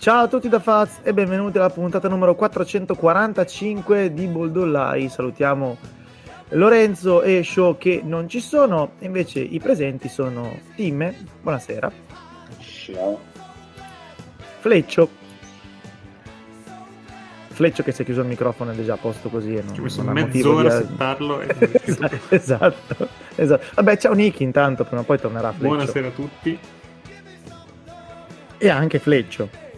Ciao a tutti da Faz e benvenuti alla puntata numero 445 di Boldollai. Salutiamo Lorenzo e Show che non ci sono, invece i presenti sono Timme, buonasera. Ciao. Fleccio. Fleccio che si è chiuso il microfono ed è già a posto così. E non, Ci ho messo mezz'ora a settarlo. E... esatto, esatto. Vabbè, ciao Nicky intanto, prima o poi tornerà Fleccio. Buonasera a tutti. E anche Fleccio.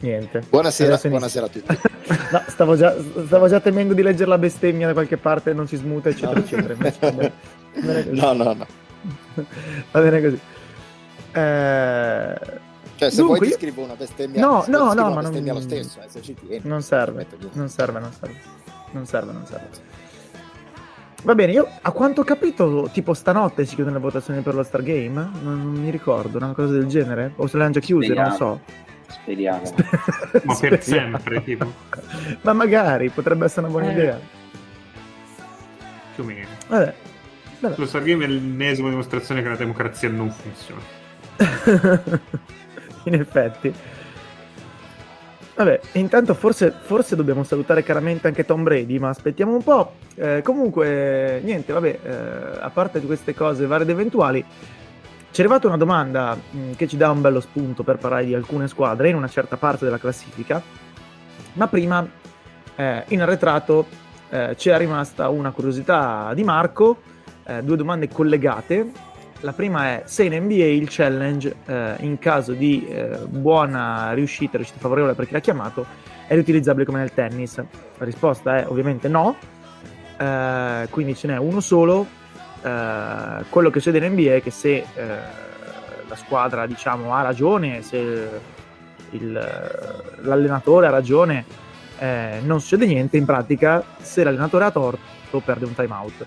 Niente. Buonasera, buonasera a tutti. no, stavo già, stavo già, temendo di leggere la bestemmia da qualche parte, non si smuta, eccetera, no. eccetera. no, no, no. Va bene così. Eh... Cioè, se Dunque, vuoi ti scrivo una bestemmia, no, no, no, ma bestemmia non... lo stesso, eh, se ci tieni. Non serve, non serve, non serve. Non serve, non serve. Va bene, io a quanto ho capito, tipo stanotte si chiudono le votazioni per lo Stargame? Non, non mi ricordo, una cosa del genere? O se le hanno già chiuse, Speriamo. non so. Speriamo. Ma per sempre, tipo. Ma magari, potrebbe essere una buona eh. idea. Più o meno. Vabbè. Vabbè. Lo Stargame è l'ennesima dimostrazione che la democrazia non funziona. In effetti. Vabbè, intanto forse, forse, dobbiamo salutare caramente anche Tom Brady, ma aspettiamo un po'. Eh, comunque, niente, vabbè, eh, a parte queste cose varie ed eventuali, ci è arrivata una domanda mh, mm, che ci dà un bello spunto per parlare di alcune squadre in una certa parte della classifica, ma prima eh, in arretrato eh, è rimasta una curiosità di Marco, eh, due domande collegate. La prima è se in NBA il challenge, eh, in caso di eh, buona riuscita, riuscita favorevole per chi l'ha chiamato, è riutilizzabile come nel tennis. La risposta è ovviamente no, eh, quindi ce n'è uno solo eh, quello che succede in NBA è che se eh, la squadra diciamo, ha ragione, se il, l'allenatore ha ragione, eh, non succede niente. In pratica, se l'allenatore ha torto, perde un timeout.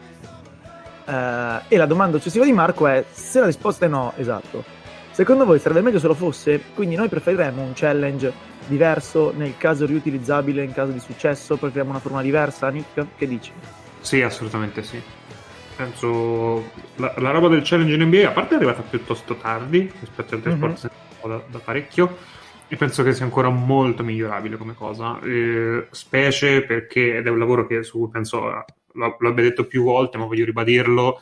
Uh, e la domanda successiva di Marco è: se la risposta è no, esatto. Secondo voi sarebbe meglio se lo fosse? Quindi noi preferiremmo un challenge diverso nel caso riutilizzabile in caso di successo? Preferiamo una forma diversa, Nick? Che dici? Sì, assolutamente sì penso la, la, roba del challenge in NBA a parte è arrivata piuttosto tardi rispetto ad altri mm-hmm. da, da, parecchio e penso che sia ancora molto migliorabile come cosa eh, specie perché ed è un lavoro che su cui penso lo, lo abbia detto più volte ma voglio ribadirlo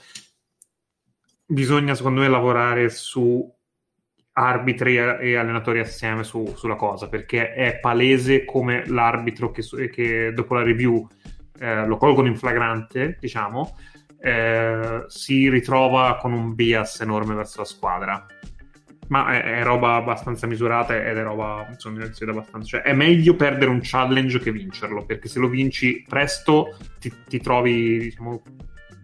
bisogna secondo me lavorare su arbitri e allenatori assieme su, sulla cosa perché è palese come l'arbitro che, che dopo la review eh, lo colgono in flagrante diciamo eh, si ritrova con un bias enorme verso la squadra. Ma è, è roba abbastanza misurata ed è roba, insomma, abbastanza... Cioè, è meglio perdere un challenge che vincerlo, perché se lo vinci presto ti, ti trovi, diciamo,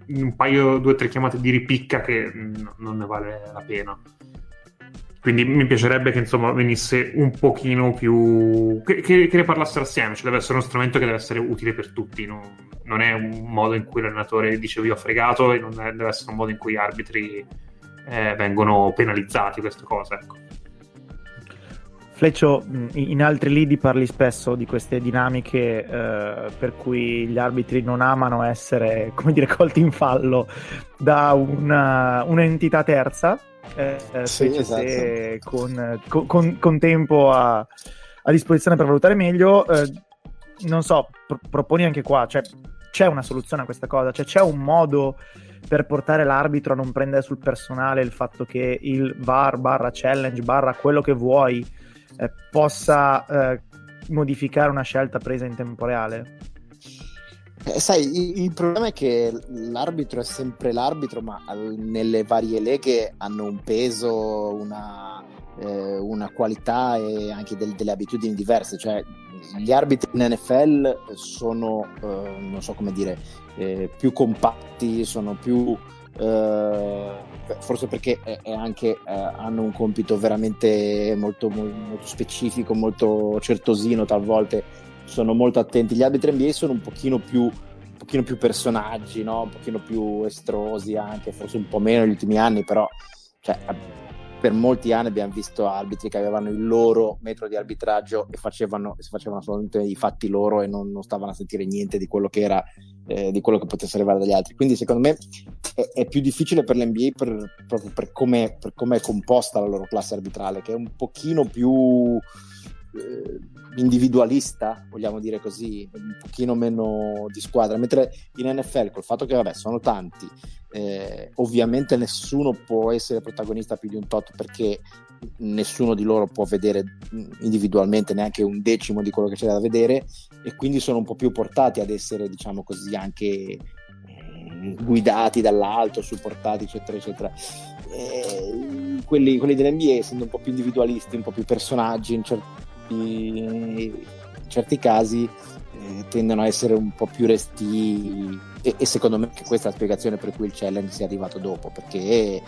un paio, due o tre chiamate di ripicca che n- non ne vale la pena. Quindi mi piacerebbe che insomma venisse un pochino più. che, che, che ne parlassero assieme. Cioè, deve essere uno strumento che deve essere utile per tutti. No? Non è un modo in cui l'allenatore dice vi ho fregato e non è, deve essere un modo in cui gli arbitri eh, vengono penalizzati. Queste cose, ecco. Fleccio, in altri lidi parli spesso di queste dinamiche eh, per cui gli arbitri non amano essere, come dire, colti in fallo da una, un'entità terza eh, sì, esatto. con, con, con, tempo a, a, disposizione per valutare meglio. Eh, non so, pro- proponi anche qua, cioè, c'è una soluzione a questa cosa, cioè, c'è un modo per portare l'arbitro a non prendere sul personale il fatto che il VAR barra challenge barra quello che vuoi eh, possa eh, modificare una scelta presa in tempo reale? Eh, sai, il problema è che l'arbitro è sempre l'arbitro, ma nelle varie leghe hanno un peso, una, eh, una qualità e anche del, delle abitudini diverse. Cioè, gli arbitri in NFL sono, eh, non so come dire, eh, più compatti, sono più... Eh, forse perché è, è anche, eh, hanno un compito veramente molto, molto specifico, molto certosino talvolta sono molto attenti. Gli arbitri NBA sono un pochino più, un pochino più personaggi, no? un pochino più estrosi anche, forse un po' meno negli ultimi anni, però cioè, per molti anni abbiamo visto arbitri che avevano il loro metro di arbitraggio e facevano, facevano solamente i fatti loro e non, non, stavano a sentire niente di quello che era eh, di quello che potesse arrivare dagli altri. Quindi secondo me è, è più difficile per l'NBA per, proprio per come, è composta la loro classe arbitrale, che è un pochino più individualista, vogliamo dire così, un pochino meno di squadra, mentre in NFL col fatto che vabbè sono tanti, eh, ovviamente nessuno può essere protagonista più di un tot perché nessuno di loro può vedere individualmente neanche un decimo di quello che c'è da vedere e quindi sono un po' più portati ad essere diciamo così anche eh, guidati dall'alto, supportati eccetera eccetera. Eh, quelli, quelli dell'NBA essendo un po' più individualisti un po' più personaggi in certi in certi casi eh, tendono a essere un po' più resti e, e, secondo me questa è la spiegazione per cui il challenge sia arrivato dopo perché eh,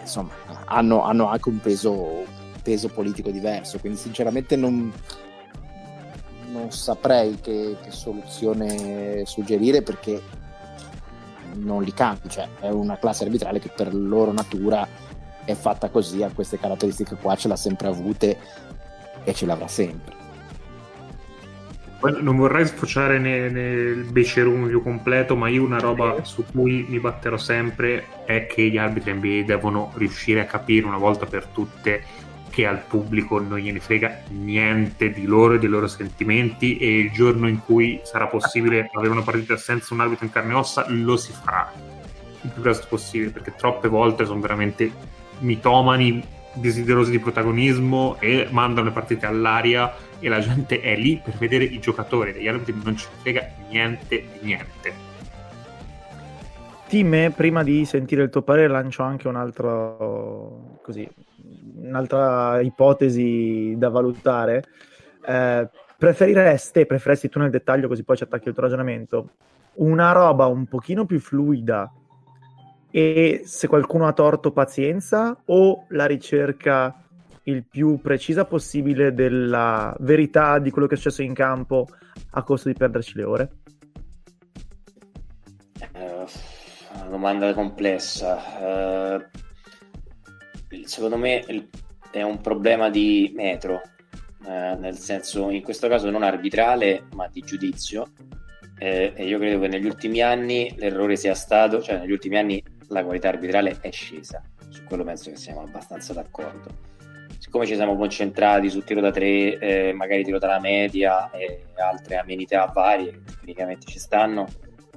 insomma hanno, hanno, anche un peso, peso, politico diverso. Quindi sinceramente non, non saprei che, che, soluzione suggerire perché non li cambi cioè è una classe arbitrale che per loro natura è fatta così ha queste caratteristiche qua ce l'ha sempre avute e ce l'avrà sempre. Non vorrei sfociare nel, nel becerum più completo, ma io una roba su cui mi batterò sempre è che gli arbitri NBA devono riuscire a capire una volta per tutte che al pubblico non gliene frega niente di loro e dei loro sentimenti e il giorno in cui sarà possibile avere una partita senza un arbitro in carne e ossa lo si farà il più presto possibile perché troppe volte sono veramente mitomani desiderosi di protagonismo e mandano le partite all'aria e la gente è lì per vedere i giocatori. Degli arbitri non ci frega niente di niente. Time, prima di sentire il tuo parere lancio anche un altro, così, un'altra ipotesi da valutare. Eh, preferireste, preferesti tu nel dettaglio così poi ci attacchi il tuo ragionamento una roba un pochino più fluida e se qualcuno ha torto pazienza o la ricerca il più precisa possibile della verità di quello che è successo in campo a costo di perderci le ore? Uh, una domanda complessa. Uh, secondo me è un problema di metro, uh, nel senso in questo caso non arbitrale ma di giudizio. e io credo che negli ultimi anni l'errore sia stato, cioè negli ultimi anni la qualità arbitrale è scesa, su quello penso che siamo abbastanza d'accordo. Siccome ci siamo concentrati su tiro da tre, eh, magari tiro dalla media e altre amenità varie che tecnicamente ci stanno,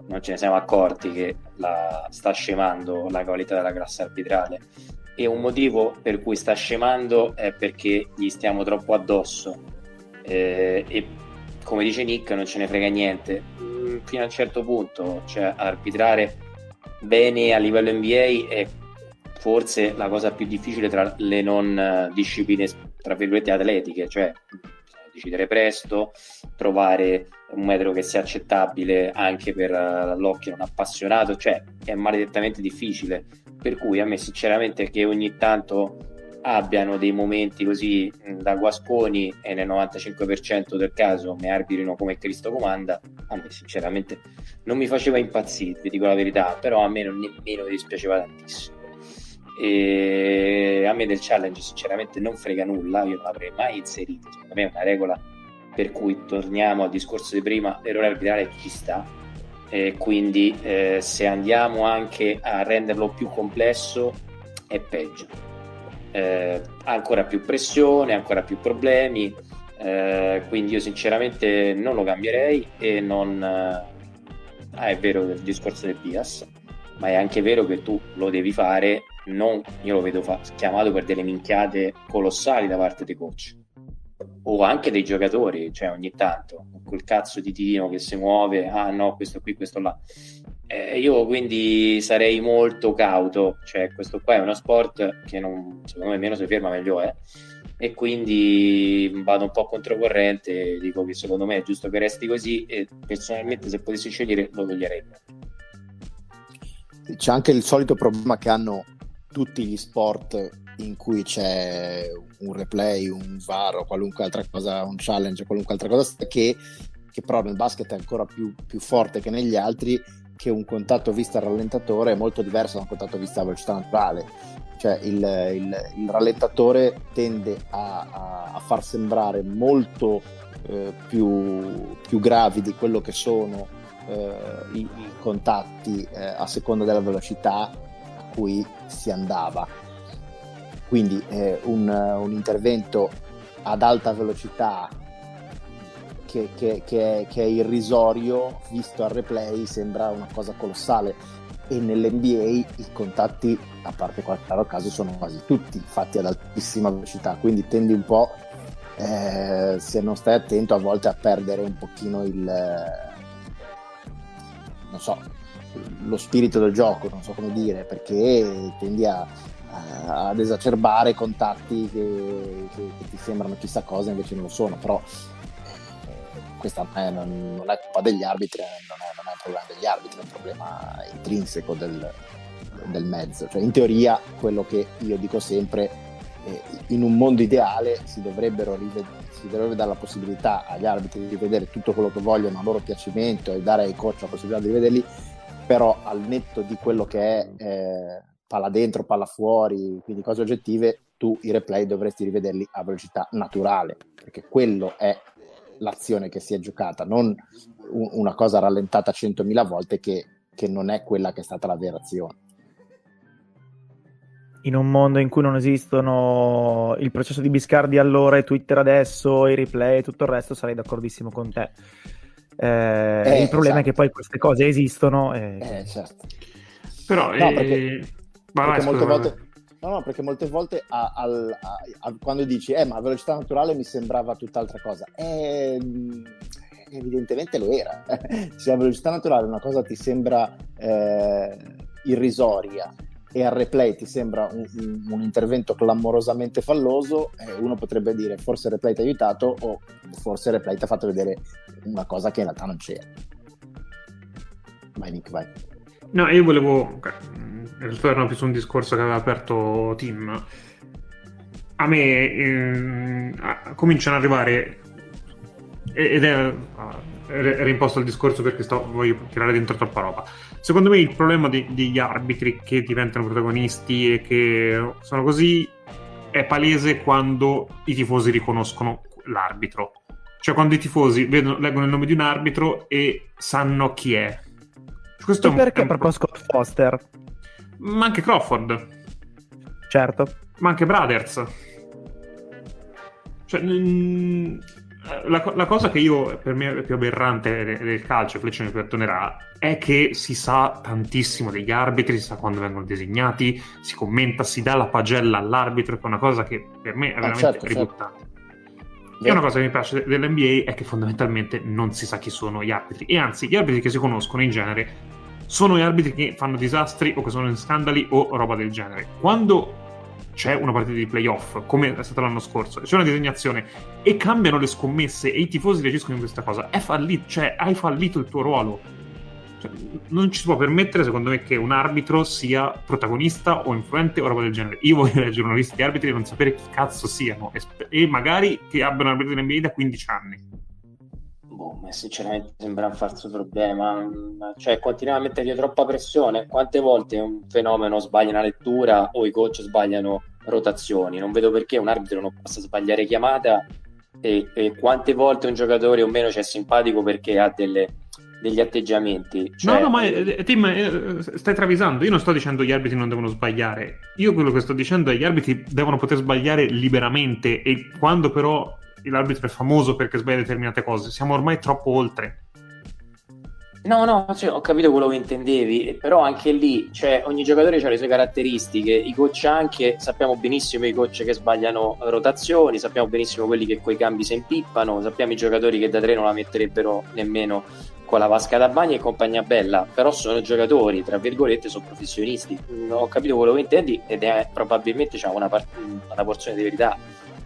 non ce ne siamo accorti che la, sta scemando la qualità della classe arbitrale. E un motivo per cui sta scemando è perché gli stiamo troppo addosso. Eh, e come dice Nick, non ce ne frega niente. Mm, fino a un certo punto, cioè arbitrare bene a livello NBA è forse la cosa più difficile tra le non eh, discipline tra virgolette atletiche, cioè decidere presto, trovare un metro che sia accettabile anche per uh, l'occhio non appassionato, cioè è maledettamente difficile. Per cui a me sinceramente che ogni tanto abbiano dei momenti così da guasconi e nel 95% del caso mi arbitrino come Cristo comanda, a me sinceramente non mi faceva impazzire, vi dico la verità, però a me non nemmeno mi dispiaceva tantissimo. E a me del challenge sinceramente non frega nulla, io non l'avrei mai inserito, secondo me è una regola per cui torniamo al discorso di prima, l'errore arbitrale ci sta, e quindi eh, se andiamo anche a renderlo più complesso è peggio eh, ancora più pressione, ancora più problemi. Eh, quindi io sinceramente non lo cambierei e non eh, ah, è vero il discorso del bias ma è anche vero che tu lo devi fare non io lo vedo fa- chiamato per delle minchiate colossali da parte dei coach o anche dei giocatori cioè ogni tanto quel cazzo di tino che si muove ah no questo qui questo là eh, io quindi sarei molto cauto, cioè questo qua è uno sport che non, secondo me meno si ferma meglio è e quindi vado un po' controcorrente, dico che secondo me è giusto che resti così e personalmente se potessi scegliere lo toglierei. C'è anche il solito problema che hanno tutti gli sport in cui c'è un replay, un VAR o qualunque altra cosa, un challenge, qualunque altra cosa che, che però nel basket è ancora più, più forte che negli altri che un contatto vista al rallentatore è molto diverso da un contatto vista a velocità naturale. Cioè il, il, il rallentatore tende a, a, a far sembrare molto eh, più, più, gravi di quello che sono eh, i, i, contatti eh, a seconda della velocità a cui si andava. Quindi eh, un, un, intervento ad alta velocità che, che, che, è, che, è, irrisorio visto al replay sembra una cosa colossale. E nell'NBA i contatti, a parte qualche raro caso, sono quasi tutti fatti ad altissima velocità, quindi tendi un po', eh, se non stai attento, a volte a perdere un pochino il, non so, lo spirito del gioco, non so come dire, perché tendi a, a, ad esacerbare contatti che, che, che, ti sembrano chissà cosa, invece non lo sono, però questa non è, non, è colpa degli arbitri, non è, non è, un problema degli arbitri, è un problema intrinseco del, del mezzo. Cioè, in teoria, quello che io dico sempre, eh, in un mondo ideale si rivedere si dovrebbe dare la possibilità agli arbitri di vedere tutto quello che vogliono a loro piacimento e dare ai coach la possibilità di vederli, però al netto di quello che è eh, palla dentro, palla fuori, quindi cose oggettive, tu i replay dovresti rivederli a velocità naturale, perché quello è l'azione che si è giocata, non una cosa rallentata 100.000 volte che, che non è quella che è stata la vera azione in un mondo in cui non esistono il processo di Biscardi allora e Twitter adesso, i replay e tutto il resto, sarei d'accordissimo con te. Eh, eh, il problema esatto. è che poi queste cose esistono. E... Eh, certo. Però no, perché, eh... perché molte volte No, no, perché molte volte a, a, a, quando dici, eh, ma velocità naturale mi sembrava tutt'altra cosa. Eh, evidentemente lo era. Se a velocità naturale una cosa ti sembra eh, irrisoria e al replay ti sembra un, un, un intervento clamorosamente falloso, eh, uno potrebbe dire forse il replay ti ha aiutato o forse il replay ti ha fatto vedere una cosa che in realtà non c'era. Vai Nick, vai. No, io volevo ritorno più su un discorso che aveva aperto Tim. A me eh, cominciano ad arrivare ed è era imposto il discorso perché sto, voglio tirare dentro troppa roba. Secondo me il problema di, degli arbitri che diventano protagonisti e che sono così è palese quando i tifosi riconoscono l'arbitro. Cioè quando i tifosi vedono, leggono il nome di un arbitro e sanno chi è. Questo e perché proprio Scott Foster? Ma anche Crawford. Certo. Ma anche Brothers. Cioè, mh, la, la, cosa che io per me è più aberrante del, del calcio, Fleccio mi perdonerà, è che si sa tantissimo degli arbitri, si sa quando vengono disegnati, si commenta, si dà la pagella all'arbitro, che è una cosa che per me è ah, veramente certo, ributtata. Certo. E una cosa che mi piace dell'NBA è che fondamentalmente non si sa chi sono gli arbitri, e anzi, gli arbitri che si conoscono in genere sono gli arbitri che fanno disastri o che sono in scandali o roba del genere. Quando c'è una partita di playoff, come è stato l'anno scorso, c'è una disegnazione e cambiano le scommesse e i tifosi reagiscono in questa cosa, è fallito, cioè hai fallito il tuo ruolo. Cioè, non ci si può permettere, secondo me, che un arbitro sia protagonista o influente o roba del genere. Io voglio leggere lista di arbitri e non sapere chi cazzo siano e, magari che abbiano arbitrato in NBA da 15 anni boh, sinceramente sembra un falso problema. Cioè, continuiamo a mettergli troppa pressione. Quante volte un fenomeno sbaglia una lettura o i coach sbagliano rotazioni? Non vedo perché un arbitro non possa sbagliare chiamata e, e quante volte un giocatore o meno c'è simpatico perché ha delle, degli atteggiamenti. Cioè... No, no, ma eh, Tim, eh, stai travisando. Io non sto dicendo gli arbitri non devono sbagliare. Io quello che sto dicendo è che gli arbitri devono poter sbagliare liberamente e quando però l'arbitro è famoso perché sbaglia determinate cose. Siamo ormai troppo oltre. No, no, cioè, ho capito quello che intendevi, però anche lì, cioè, ogni giocatore ha le sue caratteristiche, i coach anche, sappiamo benissimo i coach che sbagliano rotazioni, sappiamo benissimo quelli che coi cambi si impippano, sappiamo i giocatori che da tre non la metterebbero nemmeno con la vasca da bagno e compagnia bella, però sono giocatori, tra virgolette, sono professionisti. Ho capito quello che intendi ed è probabilmente cioè, una, part- una porzione di verità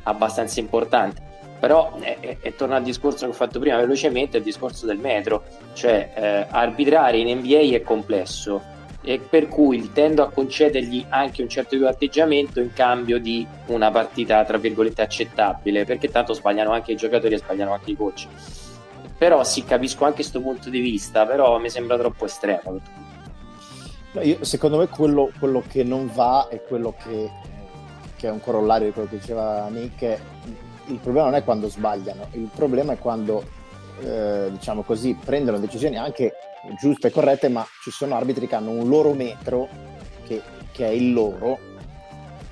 abbastanza importante però e, e, e torno al discorso che ho fatto prima velocemente, il discorso del metro, cioè eh, arbitrare in NBA è complesso e per cui tendo a concedergli anche un certo tipo di atteggiamento in cambio di una partita tra virgolette accettabile, perché tanto sbagliano anche i giocatori e sbagliano anche i coach. Però sì, capisco anche questo punto di vista, però mi sembra troppo estremo. Io, secondo me quello, quello, che non va è quello che, che, è un corollario di quello che diceva Nick, il problema non è quando sbagliano, il problema è quando eh, diciamo così, prendono decisioni anche giuste e corrette, ma ci sono arbitri che hanno un loro metro che, che è il loro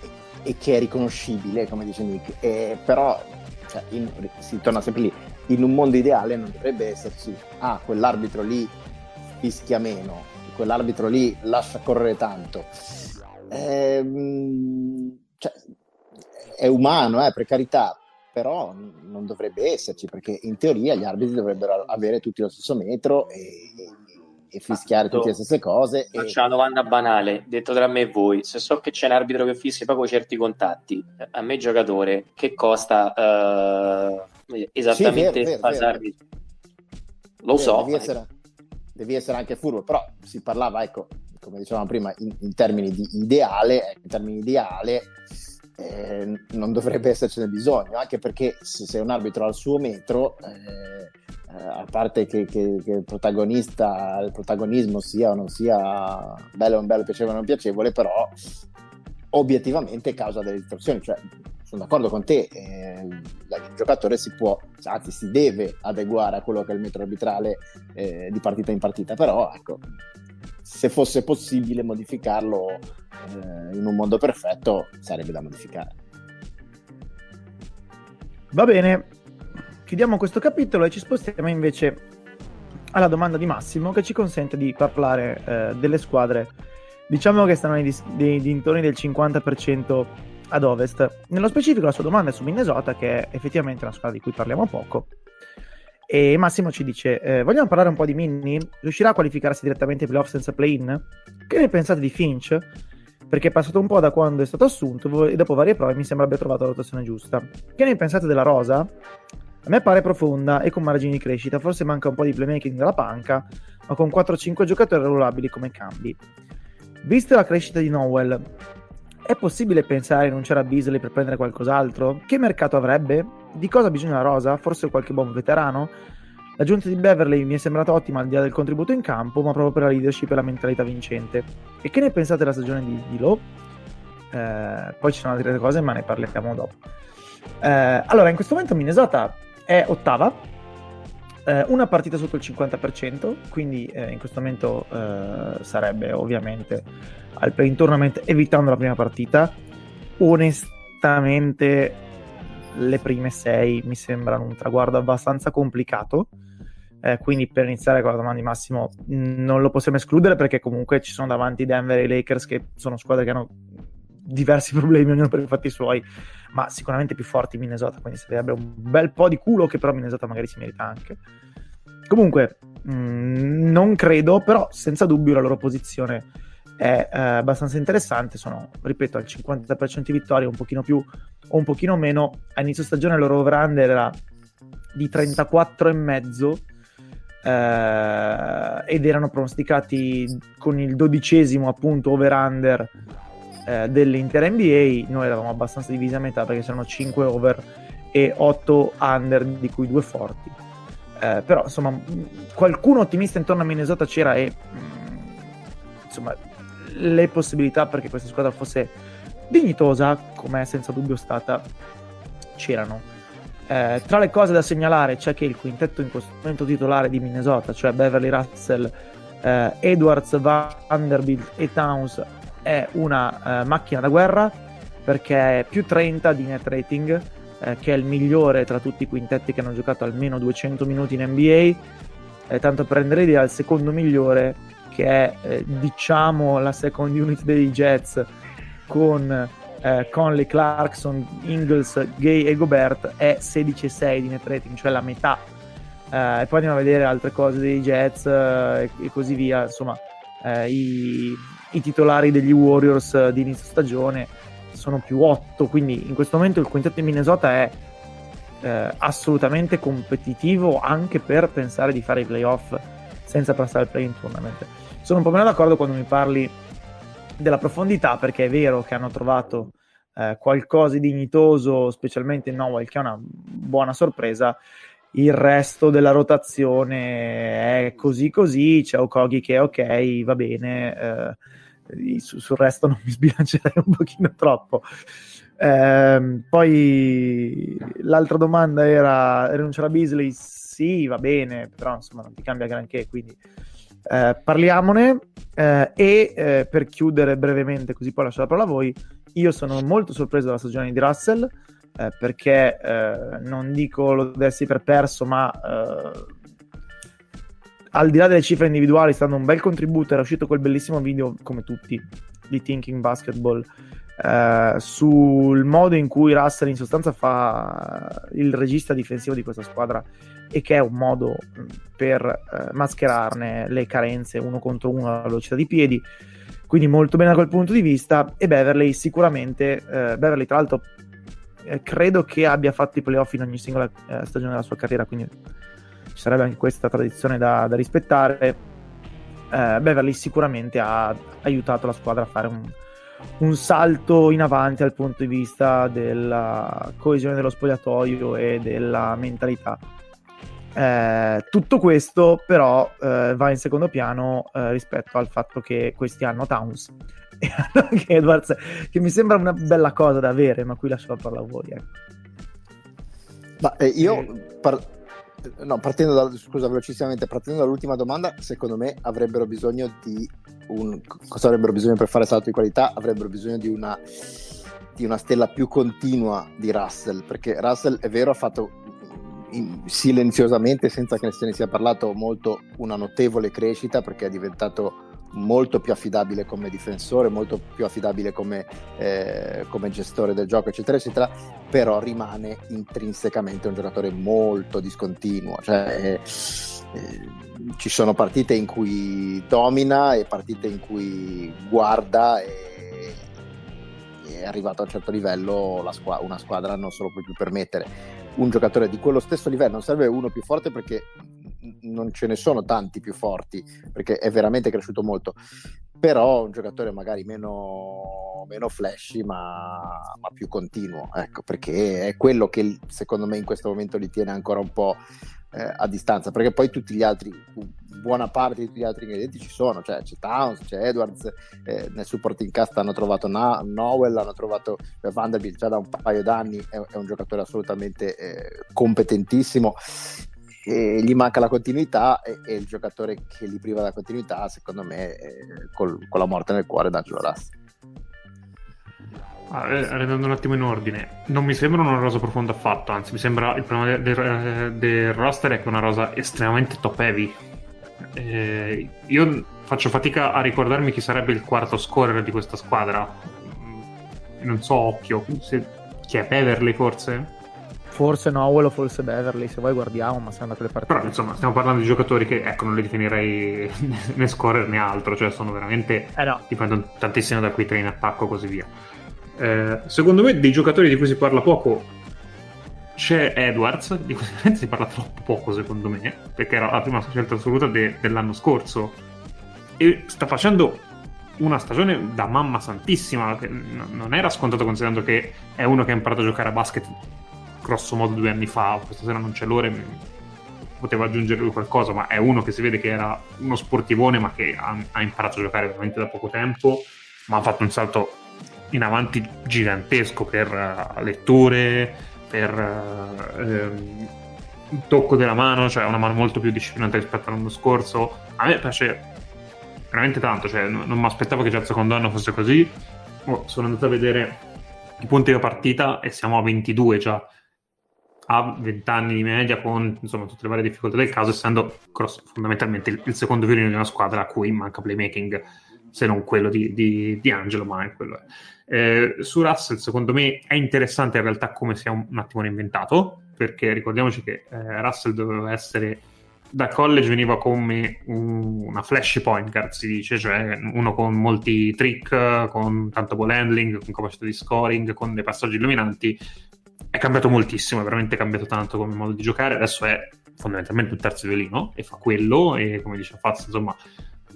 e, e, che è riconoscibile, come dice Nick. E, però cioè, in, si torna sempre lì. In un mondo ideale non dovrebbe esserci, ah, quell'arbitro lì fischia meno, quell'arbitro lì lascia correre tanto. Ehm, cioè, è umano, eh, per carità, però non dovrebbe esserci perché in teoria gli arbitri dovrebbero avere tutti lo stesso metro e, e fischiare tutte le stesse cose. Faccio e... una domanda banale, detto tra me e voi, se so che c'è un arbitro che fischia proprio certi contatti, a me giocatore, che costa uh, esattamente sì, vero, vero, vero. Lo so. Devi essere, devi essere, anche furbo, però si parlava, ecco, come dicevamo prima, in, in termini di ideale, in termini ideale eh, non dovrebbe essercene bisogno, anche perché se, se un arbitro ha il suo metro, eh, eh, a parte che, che, che, il protagonista, il protagonismo sia o non sia bello o non bello, piacevole o non piacevole, però obiettivamente causa delle distorsioni, cioè sono d'accordo con te, eh, il giocatore si può, anzi si deve adeguare a quello che è il metro arbitrale eh, di partita in partita, però ecco, se fosse possibile modificarlo eh, in un mondo perfetto sarebbe da modificare. Va bene, chiudiamo questo capitolo e ci spostiamo invece alla domanda di Massimo che ci consente di parlare eh, delle squadre diciamo che stanno nei, nei dintorni del 50% ad ovest. Nello specifico la sua domanda è su Minnesota che è effettivamente una squadra di cui parliamo poco e Massimo ci dice: eh, Vogliamo parlare un po' di Minnie? Riuscirà a qualificarsi direttamente ai playoff senza play-in? Che ne pensate di Finch? Perché è passato un po' da quando è stato assunto e dopo varie prove mi sembra abbia trovato la rotazione giusta. Che ne pensate della Rosa? A me pare profonda e con margini di crescita, forse manca un po' di playmaking dalla panca, ma con 4-5 giocatori ruolabili come cambi. Vista la crescita di Nowell, è possibile pensare a rinunciare a Beasley per prendere qualcos'altro? Che mercato avrebbe? Di cosa ha bisogno la Rosa? Forse qualche buon veterano? L'aggiunta di Beverly mi è sembrata ottima al di là del contributo in campo, ma proprio per la leadership e la mentalità vincente. E che ne pensate della stagione di, di? Eh, poi ci sono altre cose, ma ne parliamo dopo. Eh, allora, in questo momento Minnesota è ottava, eh, una partita sotto il 50%, quindi eh, in questo momento eh, sarebbe ovviamente al play tournament evitando la prima partita. Onestamente le prime sei mi sembrano un traguardo abbastanza complicato. Eh, quindi per iniziare con la domanda di Massimo non lo possiamo escludere perché comunque ci sono davanti Denver e Lakers che sono squadre che hanno diversi problemi ognuno per i fatti suoi ma sicuramente più forti Minnesota quindi sarebbe un bel po' di culo che però Minnesota magari si merita anche comunque mh, mm, non credo però senza dubbio la loro posizione è eh, abbastanza interessante. Sono, ripeto, al 50% di vittorie, un pochino più o un pochino meno. A inizio stagione il loro over-under era di 34,5 eh, ed erano pronosticati con il dodicesimo appunto over-under eh, dell'intera NBA. Noi eravamo abbastanza divisi a metà perché c'erano 5 over e 8 under, di cui due forti. Eh, però insomma, qualcuno ottimista intorno a Minnesota c'era e mm, insomma le possibilità perché questa squadra fosse dignitosa, come è senza dubbio stata, c'erano. Eh, tra le cose da segnalare c'è che il quintetto in questo momento titolare di Minnesota, cioè Beverly Russell, eh, Edwards, Vanderbilt e Towns, è una eh, macchina da guerra perché è più 30 di net rating, eh, che è il migliore tra tutti i quintetti che hanno giocato almeno 200 minuti in NBA. Eh, tanto per rendere idea, il secondo migliore che è eh, diciamo la second unit dei Jets con eh, Conley, Clarkson, Ingles, Gay e Gobert è 16,6 di net rating, cioè la metà. Eh, e poi andiamo a vedere altre cose dei Jets e così via. Insomma, i, i, titolari degli Warriors di inizio stagione sono più 8, quindi in questo momento il quintetto di Minnesota è eh, assolutamente competitivo anche per pensare di fare i playoff senza passare al play-in tournament. Sono un po' meno d'accordo quando mi parli della profondità, perché è vero che hanno trovato eh, qualcosa di dignitoso, specialmente in Nowell, che è una buona sorpresa. Il resto della rotazione è così così, c'è Okogi che è ok, va bene, eh, su, sul resto non mi sbilancerei un pochino troppo. Eh, poi l'altra domanda era rinunciare a Beasley? sì, va bene, però insomma non ti cambia granché, quindi eh, parliamone. Eh, e eh, per chiudere brevemente, così poi lascio la parola a voi, io sono molto sorpreso dalla stagione di Russell, eh, perché eh, non dico lo dessi per perso, ma al di là delle cifre individuali, sta dando un bel contributo. Era uscito quel bellissimo video, come tutti, di Thinking Basketball eh, sul modo in cui Russell in sostanza fa il regista difensivo di questa squadra e che è un modo per eh, mascherarne le carenze uno contro uno alla velocità di piedi. Quindi molto bene da quel punto di vista. E Beverly sicuramente, eh, Beverly tra l'altro eh, credo che abbia fatto i playoff in ogni singola eh, stagione della sua carriera, quindi ci sarebbe anche questa tradizione da, da rispettare. Eh, Beverly sicuramente ha aiutato la squadra a fare un, un salto in avanti dal punto di vista della coesione dello spogliatoio e della mentalità. Eh, tutto questo però eh, va in secondo piano eh, rispetto al fatto che questi hanno Towns e hanno anche Edwards, che mi sembra una bella cosa da avere, ma qui lascio la parola a voi. Ecco. Ma eh, io par- no, partendo da, scusa, velocissimamente, partendo dall'ultima domanda, secondo me avrebbero bisogno di un, cosa avrebbero bisogno per fare salto di qualità? Avrebbero bisogno di una, di una stella più continua di Russell, perché Russell è vero ha fatto silenziosamente, senza che se ne sia parlato molto, una notevole crescita perché è diventato molto più affidabile come difensore, molto più affidabile come, eh, come, gestore del gioco, eccetera, eccetera, però rimane intrinsecamente un giocatore molto discontinuo. Cioè, eh, eh, ci sono partite in cui domina e partite in cui guarda e è arrivato a un certo livello squ- una squadra non se lo può più permettere. Un giocatore di quello stesso livello non serve uno più forte perché non ce ne sono tanti più forti perché è veramente cresciuto molto. Però un giocatore magari meno, meno flashy ma, ma, più continuo ecco perché è quello che secondo me in questo momento li tiene ancora un po' eh, a distanza. Perché poi tutti gli altri buona parte di tutti gli altri ingredienti ci sono cioè c'è Towns, c'è Edwards eh, nel supporting cast hanno trovato Na- Nowell hanno trovato eh, Vanderbilt già da un paio d'anni è, è un giocatore assolutamente eh, competentissimo gli manca la continuità e, e, il giocatore che gli priva la continuità secondo me col, con la morte nel cuore D'Angelo Rassi ah, Rendendo un attimo in ordine, non mi sembra una rosa profonda affatto, anzi mi sembra il problema del, del, del roster è che è una rosa estremamente top heavy. Eh, io faccio fatica a ricordarmi chi sarebbe il quarto scorer di questa squadra. Non so, occhio, se, chi è Beverly forse? Forse Nowell o forse Beverly, se vuoi guardiamo, ma siamo andate le partite. Però insomma, stiamo parlando di giocatori che, ecco, non li definirei né scorer né altro, cioè sono veramente... Eh no. dipendono tantissimo da quei tre in attacco e così via. Eh, secondo me dei giocatori di cui si parla poco c'è Edwards, di cui si parla troppo poco secondo me, perché era la prima scelta assoluta de- dell'anno scorso e sta facendo una stagione da mamma santissima, che non era scontato considerando che è uno che ha imparato a giocare a basket grosso modo due anni fa, questa sera non c'è l'ora, poteva aggiungere lui qualcosa, ma è uno che si vede che era uno sportivone ma che ha, ha imparato a giocare veramente da poco tempo, ma ha fatto un salto in avanti gigantesco per uh, letture, per uh, tocco della mano, cioè una mano molto più disciplinata rispetto all'anno scorso. A me piace veramente tanto, cioè non, non mi aspettavo che già il secondo anno fosse così. Oh, sono andato a vedere i punti della partita e siamo a 22 già ha 20 anni di media con insomma, tutte le varie difficoltà del caso, essendo cross, fondamentalmente il, il, secondo violino di una squadra a cui manca playmaking, se non quello di, di, di Angelo, ma è quello. Eh, su Russell, secondo me, è interessante in realtà come si è un, un attimo reinventato, perché ricordiamoci che eh, Russell doveva essere da college veniva come un, una flash point guard si dice, cioè uno con molti trick, con tanto ball handling, con capacità di scoring, con dei passaggi illuminanti, è cambiato moltissimo, è veramente cambiato tanto come modo di giocare, adesso è fondamentalmente un terzo violino e fa quello e come dice Faz, insomma,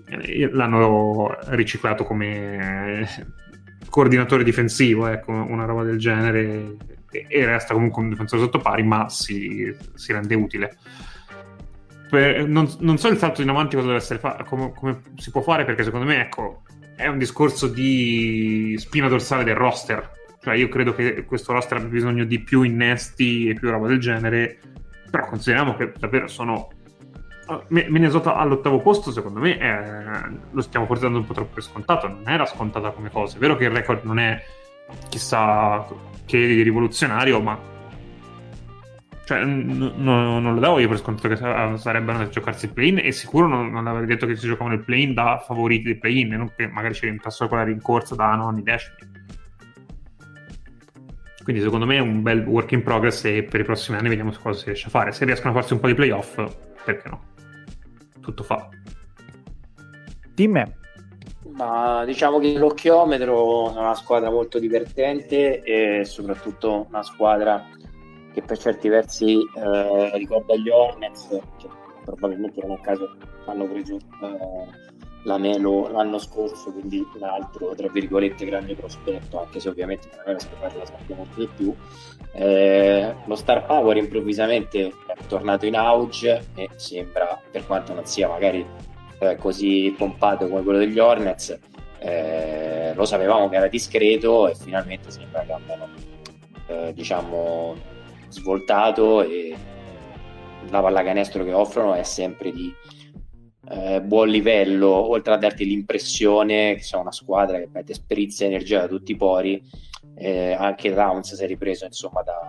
eh, l'hanno riciclato come coordinatore difensivo, ecco, una roba del genere e resta comunque un difensore sotto pari, ma si, si rende utile. Per, non, non, so il salto in avanti cosa deve essere fa- come, come, si può fare perché secondo me ecco è un discorso di spina dorsale del roster cioè, io credo che questo roster abbia bisogno di più innesti e più roba del genere. Però consideriamo che davvero sono Minnesota all'ottavo posto, secondo me, è... lo stiamo forse dando un po' troppo per scontato. Non era scontata come cosa. È vero che il record non è chissà che rivoluzionario, ma cioè, n- n- non lo davo io per scontato che sarebbero andati a giocarsi il play-in e sicuro non, non avrei detto che si giocavano il play-in da favoriti del play-in, non che magari ci rientrassero quella rincorsa da nonni decimi. Quindi secondo me è un bel work in progress e per i prossimi anni vediamo cosa si riesce a fare. Se riescono a farsi un po' di playoff, perché no? tutto fa. Team ma diciamo che l'occhiometro è una squadra molto divertente e soprattutto una squadra che per certi versi eh, ricorda gli Hornets, che probabilmente non a caso hanno preso eh, la Melo l'anno scorso, quindi l'altro, tra virgolette, grande prospetto, anche se ovviamente aver scoperto la sappiamo di più. Eh, lo star power improvvisamente è tornato in auge e sembra, per quanto non sia magari eh, così pompato come quello degli Hornets, eh, lo sapevamo che era discreto e finalmente sembra che abbiano eh, diciamo svoltato e la pallacanestro che offrono è sempre di eh, buon livello, oltre a darti l'impressione che sia una squadra che mette sprizza energia da tutti i pori, eh, anche Rounds si è ripreso insomma da,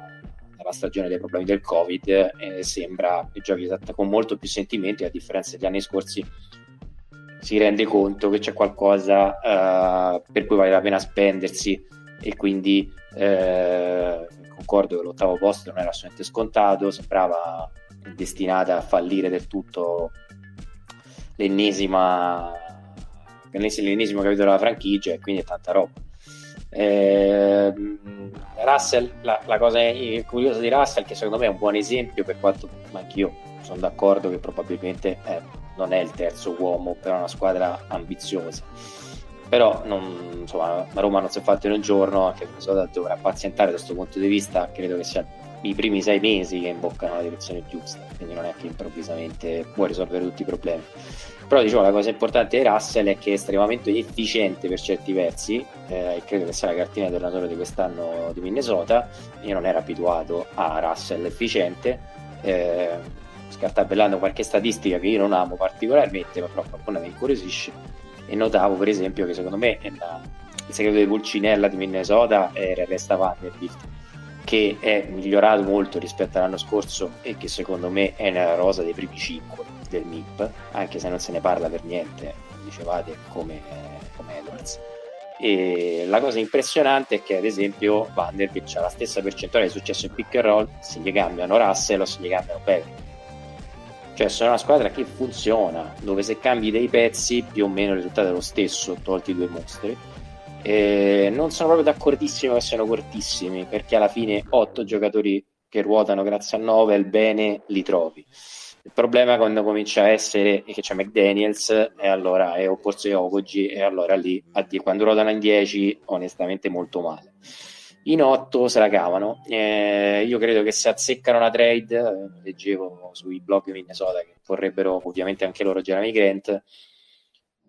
dalla stagione dei problemi del Covid e eh, sembra che giochi con molto più sentimenti, a differenza degli anni scorsi si rende conto che c'è qualcosa uh, per cui vale la pena spendersi e quindi uh, concordo che l'ottavo posto non era assolutamente scontato, sembrava destinata a fallire del tutto l'ennesima l'ennesimo capitolo della franchigia e quindi è tanta roba. Eh, Russell, la, la, cosa curiosa di Russell che secondo me è un buon esempio per quanto anch'io sono d'accordo che probabilmente eh, non è il terzo uomo per una squadra ambiziosa però non, insomma, la Roma non si è fatta in un giorno anche Minnesota dovrà pazientare da questo punto di vista credo che sia i primi sei mesi che imboccano la direzione giusta quindi non è che improvvisamente può risolvere tutti i problemi però diciamo la cosa importante di Russell è che è estremamente efficiente per certi versi eh, e credo che sia la cartina tornatore di quest'anno di Minnesota. Io non ero abituato a Russell efficiente eh, scartabellando qualche statistica che io non amo particolarmente ma però qualcuno mi incuriosisce. E notavo per esempio che secondo me la, il segreto di Pulcinella di Minnesota era resta Vanderbilt che è migliorato molto rispetto all'anno scorso e che secondo me è nella rosa dei primi 5 del MIP, anche se non se ne parla per niente, dicevate, come, come Edwards. E la cosa impressionante è che, ad esempio, Vanderbilt ha la stessa percentuale di successo in pick and roll se gli cambiano Russell o se gli cambiano Beverly. Cioè, sono una squadra che funziona, dove se cambi dei pezzi, più o meno il risultato è lo stesso, tolti due mostri. E non sono proprio d'accordissimo che siano cortissimi, perché alla fine 8 giocatori che ruotano grazie a 9, il bene li trovi. Il problema quando comincia a essere che c'è McDaniels e allora è forse Ogogi e allora lì quando ruotano in 10 onestamente molto male. In 8 se la cavano. Eh, io credo che se azzeccano una trade, eh, leggevo sui blog Minnesota che vorrebbero ovviamente anche loro Jeremy Grant,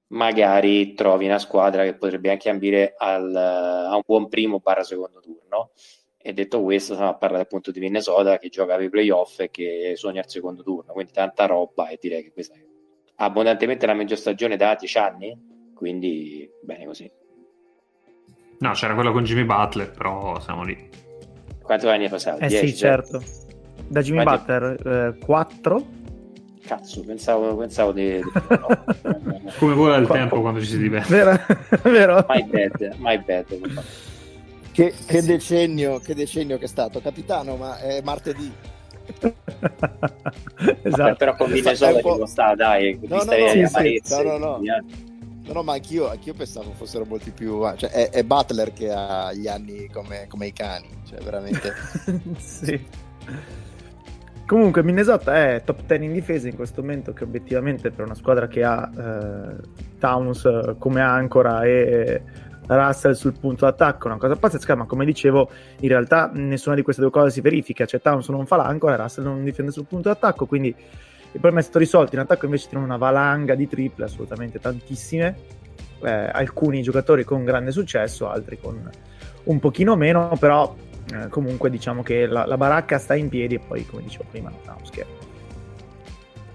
magari trovi una squadra che potrebbe anche ambire al, a un buon primo barra secondo turno e detto questo, stiamo a parlare appunto di Minnesota che gioca per i playoff e che sogna il secondo turno, quindi tanta roba e direi che questa è abbondantemente la maggior stagione da 10 anni, quindi bene così. No, c'era quello con Jimmy Butler, però siamo lì. Quanti anni è passato? Eh 10, sì, certo. Da Jimmy Quanti... Butler 4. Eh, Cazzo, pensavo, pensavo di... di... Come vola il tempo quando ci si diverte. Vero? Vero? My bad, my bad. Che, che, eh sì. decennio, che decennio che è stato, capitano, ma è martedì. esatto. Vabbè, però con Minnesota ci può stare, dai, no, no, no, sì, sì. no, no, no. No, no, ma anch'io, anch'io pensavo fossero molti più. Cioè, è, è Butler che ha gli anni come, come i cani, cioè veramente. sì. Comunque, Minnesota è top 10 in difesa in questo momento, che obiettivamente per una squadra che ha eh, Towns eh, come ancora e Russell sul punto d'attacco, una cosa pazzesca, ma come dicevo, in realtà nessuna di queste due cose si verifica, cioè Towns non fa l'ancora, Russell non difende sul punto d'attacco, quindi il problema è stato risolto, in attacco invece tirano una valanga di triple, assolutamente tantissime, eh, alcuni giocatori con grande successo, altri con un pochino meno, però eh, comunque diciamo che la, la, baracca sta in piedi e poi come dicevo prima no, scherzo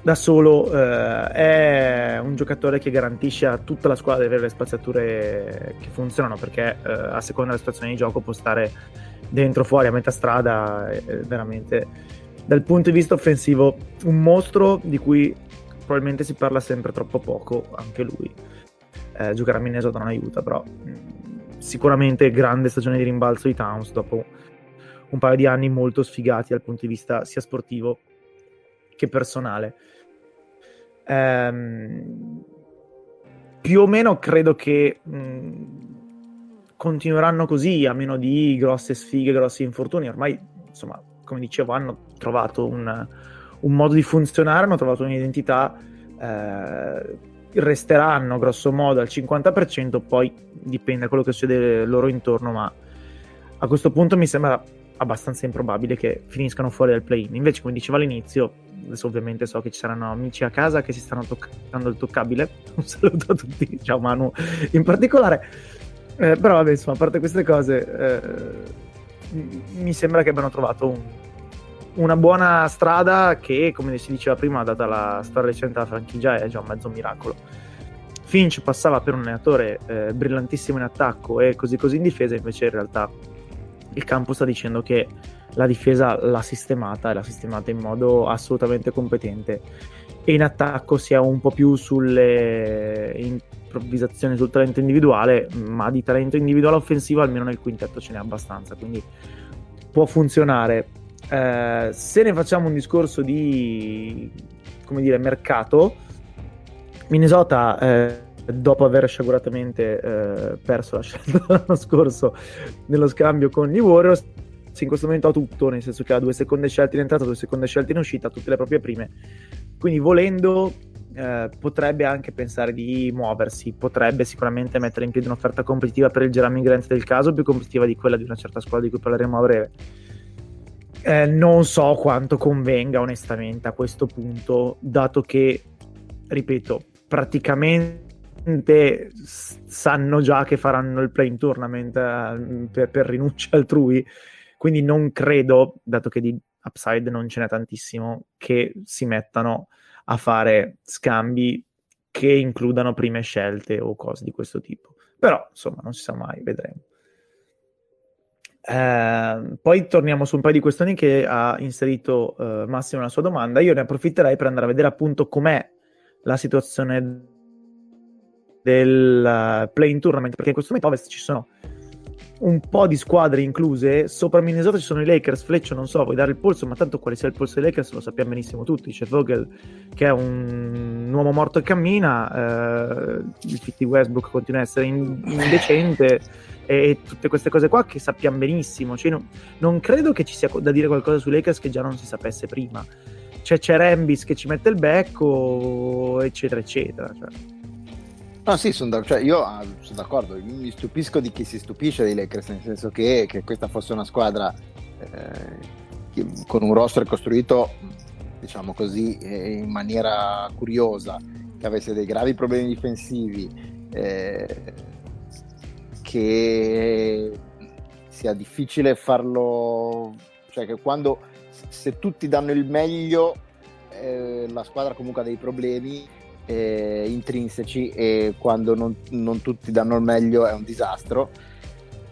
da solo eh, è un giocatore che garantisce a tutta la squadra di avere le spaziature che funzionano perché eh, a seconda della situazione di gioco può stare dentro fuori a metà strada è veramente dal punto di vista offensivo un mostro di cui probabilmente si parla sempre troppo poco anche lui. Eh, giocare a Minnesota non aiuta però mm, sicuramente grande stagione di rimbalzo di Towns dopo un paio di anni molto sfigati dal punto di vista sia sportivo che personale Ehm, più o meno credo che mh, continueranno così, a meno di grosse sfighe, grossi infortuni. Ormai, insomma, come dicevo, hanno trovato un, un modo di funzionare, hanno trovato un'identità. Eh, resteranno grosso modo al 50%, poi dipende da quello che succede loro intorno, ma a questo punto mi sembra abbastanza improbabile che finiscano fuori dal play-in. Invece, come dicevo all'inizio, adesso ovviamente so che ci saranno amici a casa che si stanno toccando il toccabile. Un saluto a tutti, ciao Manu in particolare. Eh, però vabbè, insomma, a parte queste cose, eh, mi sembra che abbiano trovato un, una buona strada che, come si diceva prima, data la storia recente della franchigia, è già un mezzo miracolo. Finch passava per un allenatore eh, brillantissimo in attacco e così così in difesa, invece in realtà il campo sta dicendo che la difesa l'ha sistemata e l'ha sistemata in modo assolutamente competente. E in attacco si è un po' più sulle improvvisazioni sul talento individuale ma di talento individuale offensivo almeno nel quintetto ce n'è abbastanza quindi può funzionare. Eh, se ne facciamo un discorso di come dire mercato. Minnesota eh, dopo aver sciaguratamente eh, perso la scelta l'anno scorso nello scambio con gli Warriors in questo momento ha tutto, nel senso che ha due seconde scelte in entrata, due seconde scelte in uscita, tutte le proprie prime. Quindi volendo eh, potrebbe anche pensare di muoversi, potrebbe sicuramente mettere in piedi un'offerta competitiva per il Jeremy Grant del caso, più competitiva di quella di una certa squadra di cui parleremo a breve. Eh, non so quanto convenga onestamente a questo punto, dato che, ripeto, praticamente sanno già che faranno il play in tournament eh, per, per rinuncia altrui quindi non credo, dato che di upside non ce n'è tantissimo, che si mettano a fare scambi che includano prime scelte o cose di questo tipo. Però, insomma, non si sa mai, vedremo. Eh, poi torniamo su un paio di questioni che ha inserito eh, Massimo nella sua domanda. Io ne approfitterei per andare a vedere appunto com'è la situazione del uh, play in tournament, perché in questo momento ovest ci sono un po' di squadre incluse. Sopra Minnesota ci sono i Lakers. Fleccio, non so, vuoi dare il polso, ma tanto quale sia il polso dei Lakers lo sappiamo benissimo tutti. C'è Vogel che è un, uomo morto e cammina. Eh, il di Westbrook continua a essere indecente. e tutte queste cose qua che sappiamo benissimo. Cioè, no, non credo che ci sia da dire qualcosa sui Lakers che già non si sapesse prima. Cioè, c'è Rambis che ci mette il becco, eccetera, eccetera. Cioè. No, sì, sono, da, cioè io ah, sono d'accordo. Mi stupisco di chi si stupisce dei Lakers, nel senso che, che questa fosse una squadra eh, con un roster costruito, diciamo così, eh, in maniera curiosa, che avesse dei gravi problemi difensivi, eh, che sia difficile farlo, cioè che quando se tutti danno il meglio, eh, la squadra comunque ha dei problemi eh, intrinseci e quando non, non, tutti danno il meglio è un disastro.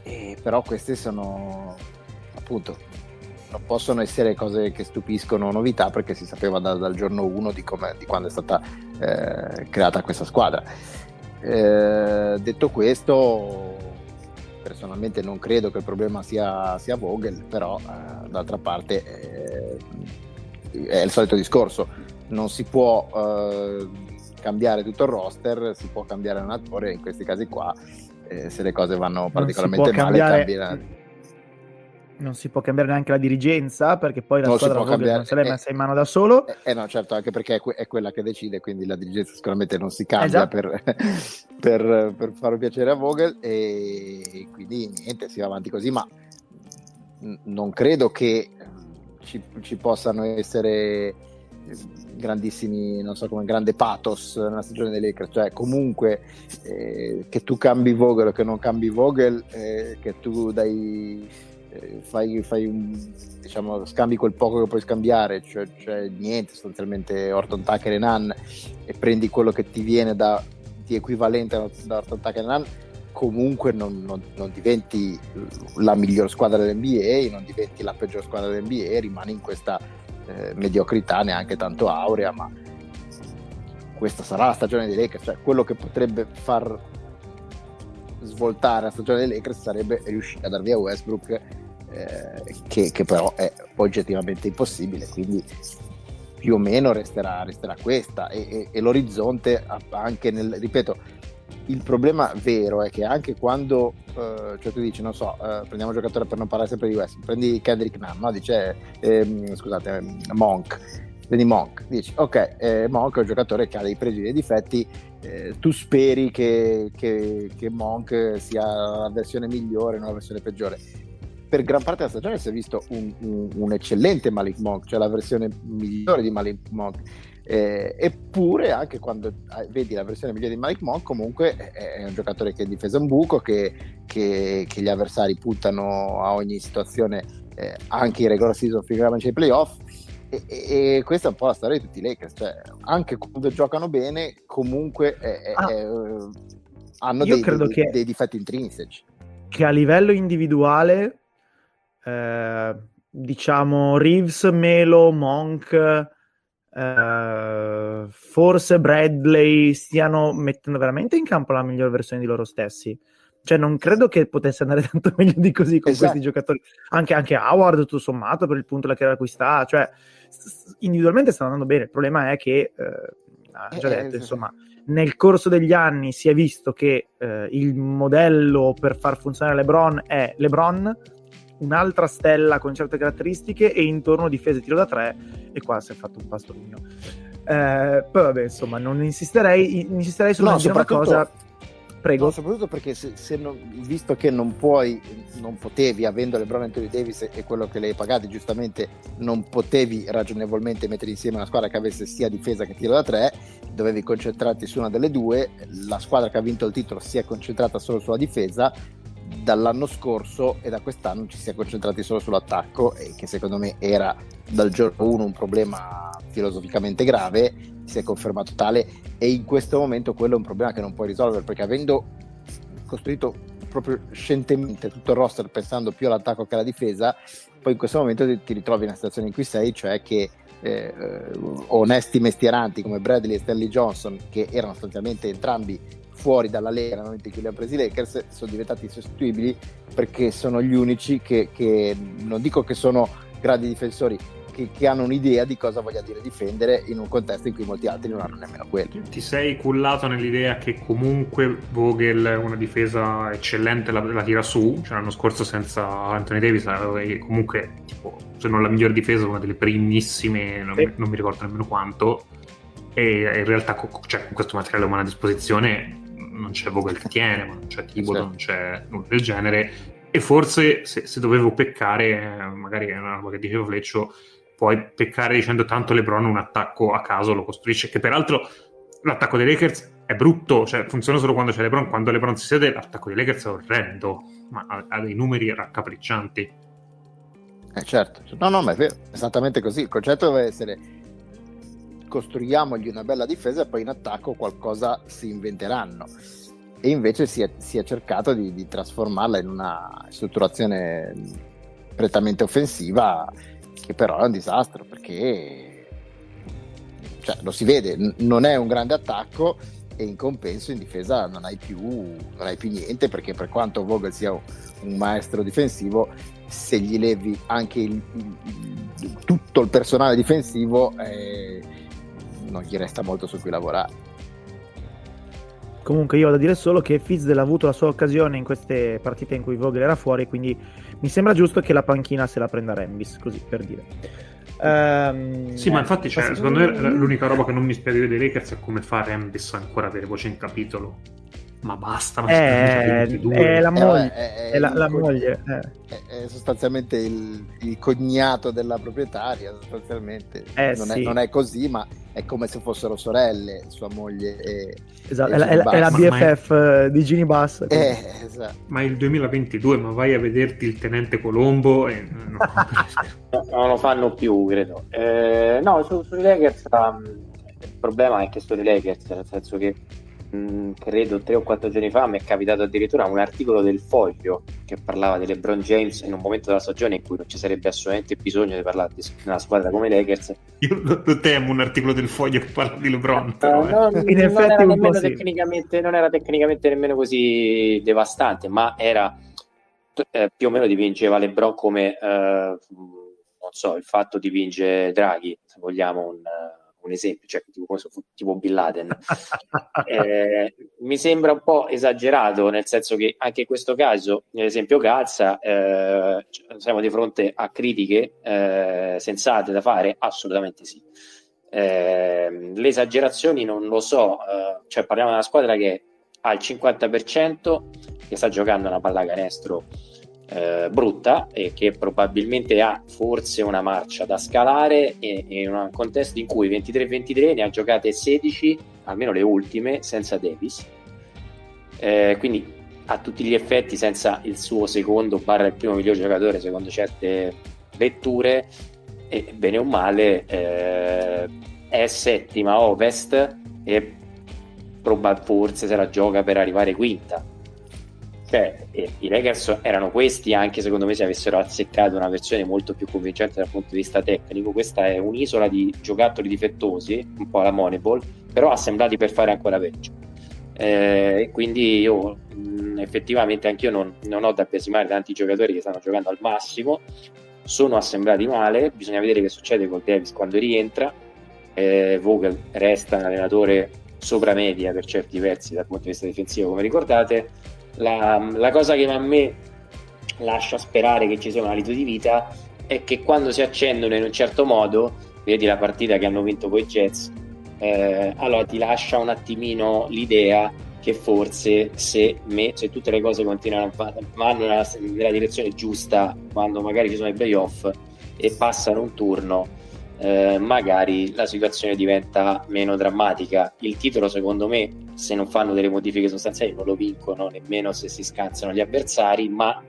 E però queste sono appunto non possono essere cose che stupiscono novità perché si sapeva da, dal giorno 1 di, di, quando è stata eh, creata questa squadra. Eh, detto questo, personalmente non credo che il problema sia, sia Vogel, però eh, d'altra parte eh, è il solito discorso, non si può eh, cambiare tutto il roster, si può cambiare allenatore, in questi casi qua, eh, se le cose vanno particolarmente male, cambiare... Non si può cambiare neanche la dirigenza perché poi la non squadra cambiare, non se l'è messa in mano da solo. Eh, eh, no, certo, anche perché è, que- è, quella che decide, quindi la dirigenza sicuramente non si cambia per, per, per far piacere a Vogel e quindi niente, si va avanti così, ma non credo che ci, ci possano essere grandissimi, non so come, grande pathos nella stagione dei Lakers, cioè comunque eh, che tu cambi Vogel o che non cambi Vogel, eh, che tu dai eh, fai, fai un, diciamo, scambi quel poco che puoi scambiare, cioè, cioè niente, sostanzialmente Orton Tucker e Nan, e prendi quello che ti viene da, di equivalente da Orton Tucker e Nan, comunque non, non, non, diventi la miglior squadra dell'NBA, non diventi la peggior squadra dell'NBA, rimani in questa eh, mediocrità neanche tanto aurea, ma questa sarà la stagione dei Lakers, cioè quello che potrebbe far svoltare la stagione dei Lakers sarebbe riuscire a dar via Westbrook eh, che, che, però è oggettivamente impossibile quindi più o meno resterà, resterà questa. E, e, e, l'orizzonte anche nel ripeto il problema vero è che anche quando eh, cioè tu dici non so eh, prendiamo un giocatore per non parlare sempre di West prendi Kendrick Nunn no? dice ehm, scusate Monk prendi Monk dici ok eh, Monk è un giocatore che ha dei pregi e dei difetti eh, tu speri che, che, che, Monk sia la versione migliore, non la versione peggiore. Per gran parte della stagione si è visto un, un, un eccellente Malik Monk, cioè la versione migliore di Malik Monk. Eh, eppure, anche quando eh, vedi la versione migliore di Malik Monk, comunque è un giocatore che difesa un buco, che, che, che gli avversari puntano a ogni situazione, eh, anche in regular season fino ai playoff e, e, questa è un po' la storia di tutti i Lakers, cioè anche quando giocano bene, comunque è, ah, è, hanno dei, dei, che, dei, difetti intrinseci. Che a livello individuale, eh, diciamo, Reeves, Melo, Monk, eh, forse Bradley stiano mettendo veramente in campo la migliore versione di loro stessi. Cioè, non credo che potesse andare tanto meglio di così con esatto. questi giocatori. Anche, anche Howard, tutto sommato, per il punto della carriera a cui sta. Cioè, individualmente stanno andando bene. Il problema è che, eh, ha già eh, detto, insomma, nel corso degli anni si è visto che eh, il modello per far funzionare LeBron è LeBron, un'altra stella con certe caratteristiche e intorno difesa e tiro da tre. E qua si è fatto un pastorino. Eh, poi vabbè, insomma, non insisterei, insisterei su no, una cosa Prego. No, soprattutto perché se, se non, visto che non puoi, non potevi, avendo LeBron Anthony Davis e quello che le hai pagate, giustamente non potevi ragionevolmente mettere insieme una squadra che avesse sia difesa che tiro da tre, dovevi concentrarti su una delle due. La squadra che ha vinto il titolo si è concentrata solo sulla difesa. Dall'anno scorso e da quest'anno ci si è concentrati solo sull'attacco, e che secondo me era dal giorno 1 un problema filosoficamente grave si è confermato tale e in questo momento quello è un problema che non puoi risolvere perché avendo costruito proprio scientemente tutto il roster pensando più all'attacco che alla difesa, poi in questo momento ti, ritrovi in una situazione in cui sei, cioè che eh, onesti mestieranti come Bradley e Stanley Johnson, che erano sostanzialmente entrambi fuori dalla Lega nel momento in cui li hanno presi i Lakers, sono diventati insostituibili perché sono gli unici che, che non dico che sono grandi difensori, che, che, hanno un'idea di cosa voglia dire difendere in un contesto in cui molti altri non hanno nemmeno quello. Ti sei cullato nell'idea che comunque Vogel una difesa eccellente la, la tira su, cioè l'anno scorso senza Anthony Davis comunque tipo, se non la migliore difesa una delle primissime, non, sì. non mi ricordo nemmeno quanto, e in realtà cioè, con questo materiale umano a disposizione non c'è Vogel che tiene, non c'è Tibo, sì. non c'è nulla del genere e forse se, se, dovevo peccare, magari è una roba che dicevo Fleccio, puoi peccare dicendo tanto LeBron un attacco a caso lo costruisce, che peraltro l'attacco dei Lakers è brutto, cioè funziona solo quando c'è LeBron, quando LeBron si siede l'attacco dei Lakers è orrendo, ma ha, ha dei numeri raccapriccianti. Eh certo, no no ma è vero, esattamente così, il concetto deve essere costruiamogli una bella difesa e poi in attacco qualcosa si inventeranno e invece si è, si è cercato di, di trasformarla in una strutturazione prettamente offensiva che però è un disastro perché cioè, lo si vede, n- non è un grande attacco e in compenso in difesa non hai più, non hai più niente perché per quanto Vogel sia un maestro difensivo se gli levi anche il, il, tutto il personale difensivo eh, non gli resta molto su cui lavorare Comunque io ho da dire solo che Fizdale ha avuto la sua occasione in queste partite in cui Vogel era fuori, quindi mi sembra giusto che la panchina se la prenda Rembis, così per dire. Um, sì, ma infatti cioè, secondo me l'unica roba che non mi spiega dei Lakers è come fa Rembis ancora avere voce in capitolo. Ma basta. Ma è, è la moglie. Eh, è, è, la, la moglie. È, sostanzialmente il, il, cognato della proprietaria. Sostanzialmente eh, non, sì. non, è, così, ma è come se fossero sorelle, sua moglie e. Esatto, è, la, è la BFF ma, di Gini Bass. Eh, esatto. Ma è il 2022, ma vai a vederti il tenente Colombo e. No, no, non lo fanno più, credo. Eh, no, su, sui Lakers. Um, il problema è che sono i Lakers, nel senso che Mm, credo tre o quattro giorni fa mi è capitato addirittura un articolo del Foglio che parlava di LeBron James in un momento della stagione in cui non ci sarebbe assolutamente bisogno di parlare di una squadra come Lakers. Io lo temo un articolo del Foglio che parla di LeBron. Uh, no, in non, effetti era un tecnicamente, non era tecnicamente nemmeno così devastante, ma era eh, più o meno dipingeva LeBron come eh, non so, il fatto dipinge Draghi, se vogliamo un un esempio, cioè tipo, tipo Bin Laden. eh, mi sembra un po' esagerato, nel senso che anche in questo caso, nell'esempio Calza, eh, siamo di fronte a critiche eh, sensate da fare? Assolutamente sì. Eh, le esagerazioni non lo so, eh, cioè parliamo di una squadra che ha il 50% che sta giocando una palla canestro eh, brutta e che probabilmente ha forse una marcia da scalare e, in un contesto in cui 23-23 ne ha giocate 16, almeno le ultime, senza Davis. Eh, quindi a tutti gli effetti senza il suo secondo barra il primo miglior giocatore secondo certe letture e bene o male eh, è settima ovest e probabilmente forse se la gioca per arrivare quinta cioè, i Lakers erano questi anche secondo me se avessero azzeccato una versione molto più convincente dal punto di vista tecnico. Questa è un'isola di giocattoli difettosi, un po' alla Moneyball, però assemblati per fare ancora peggio. Eh, quindi io mh, effettivamente anch'io non, non ho da pesimare tanti giocatori che stanno giocando al massimo, sono assemblati male, bisogna vedere che succede con Davis quando rientra. Eh, Vogel resta un allenatore sopra media per certi versi dal punto di vista difensivo, come ricordate la, la cosa che a me lascia sperare che ci sia un alito di vita è che quando si accendono in un certo modo, vedi la partita che hanno vinto con i Jets, eh, allora ti lascia un attimino l'idea che forse se, me, se tutte le cose continuano a vanno nella, nella direzione giusta quando magari ci sono i playoff e passano un turno eh, magari la situazione diventa meno drammatica. Il titolo, secondo me, se non fanno delle modifiche sostanziali, non lo vincono nemmeno se si scansano gli avversari, ma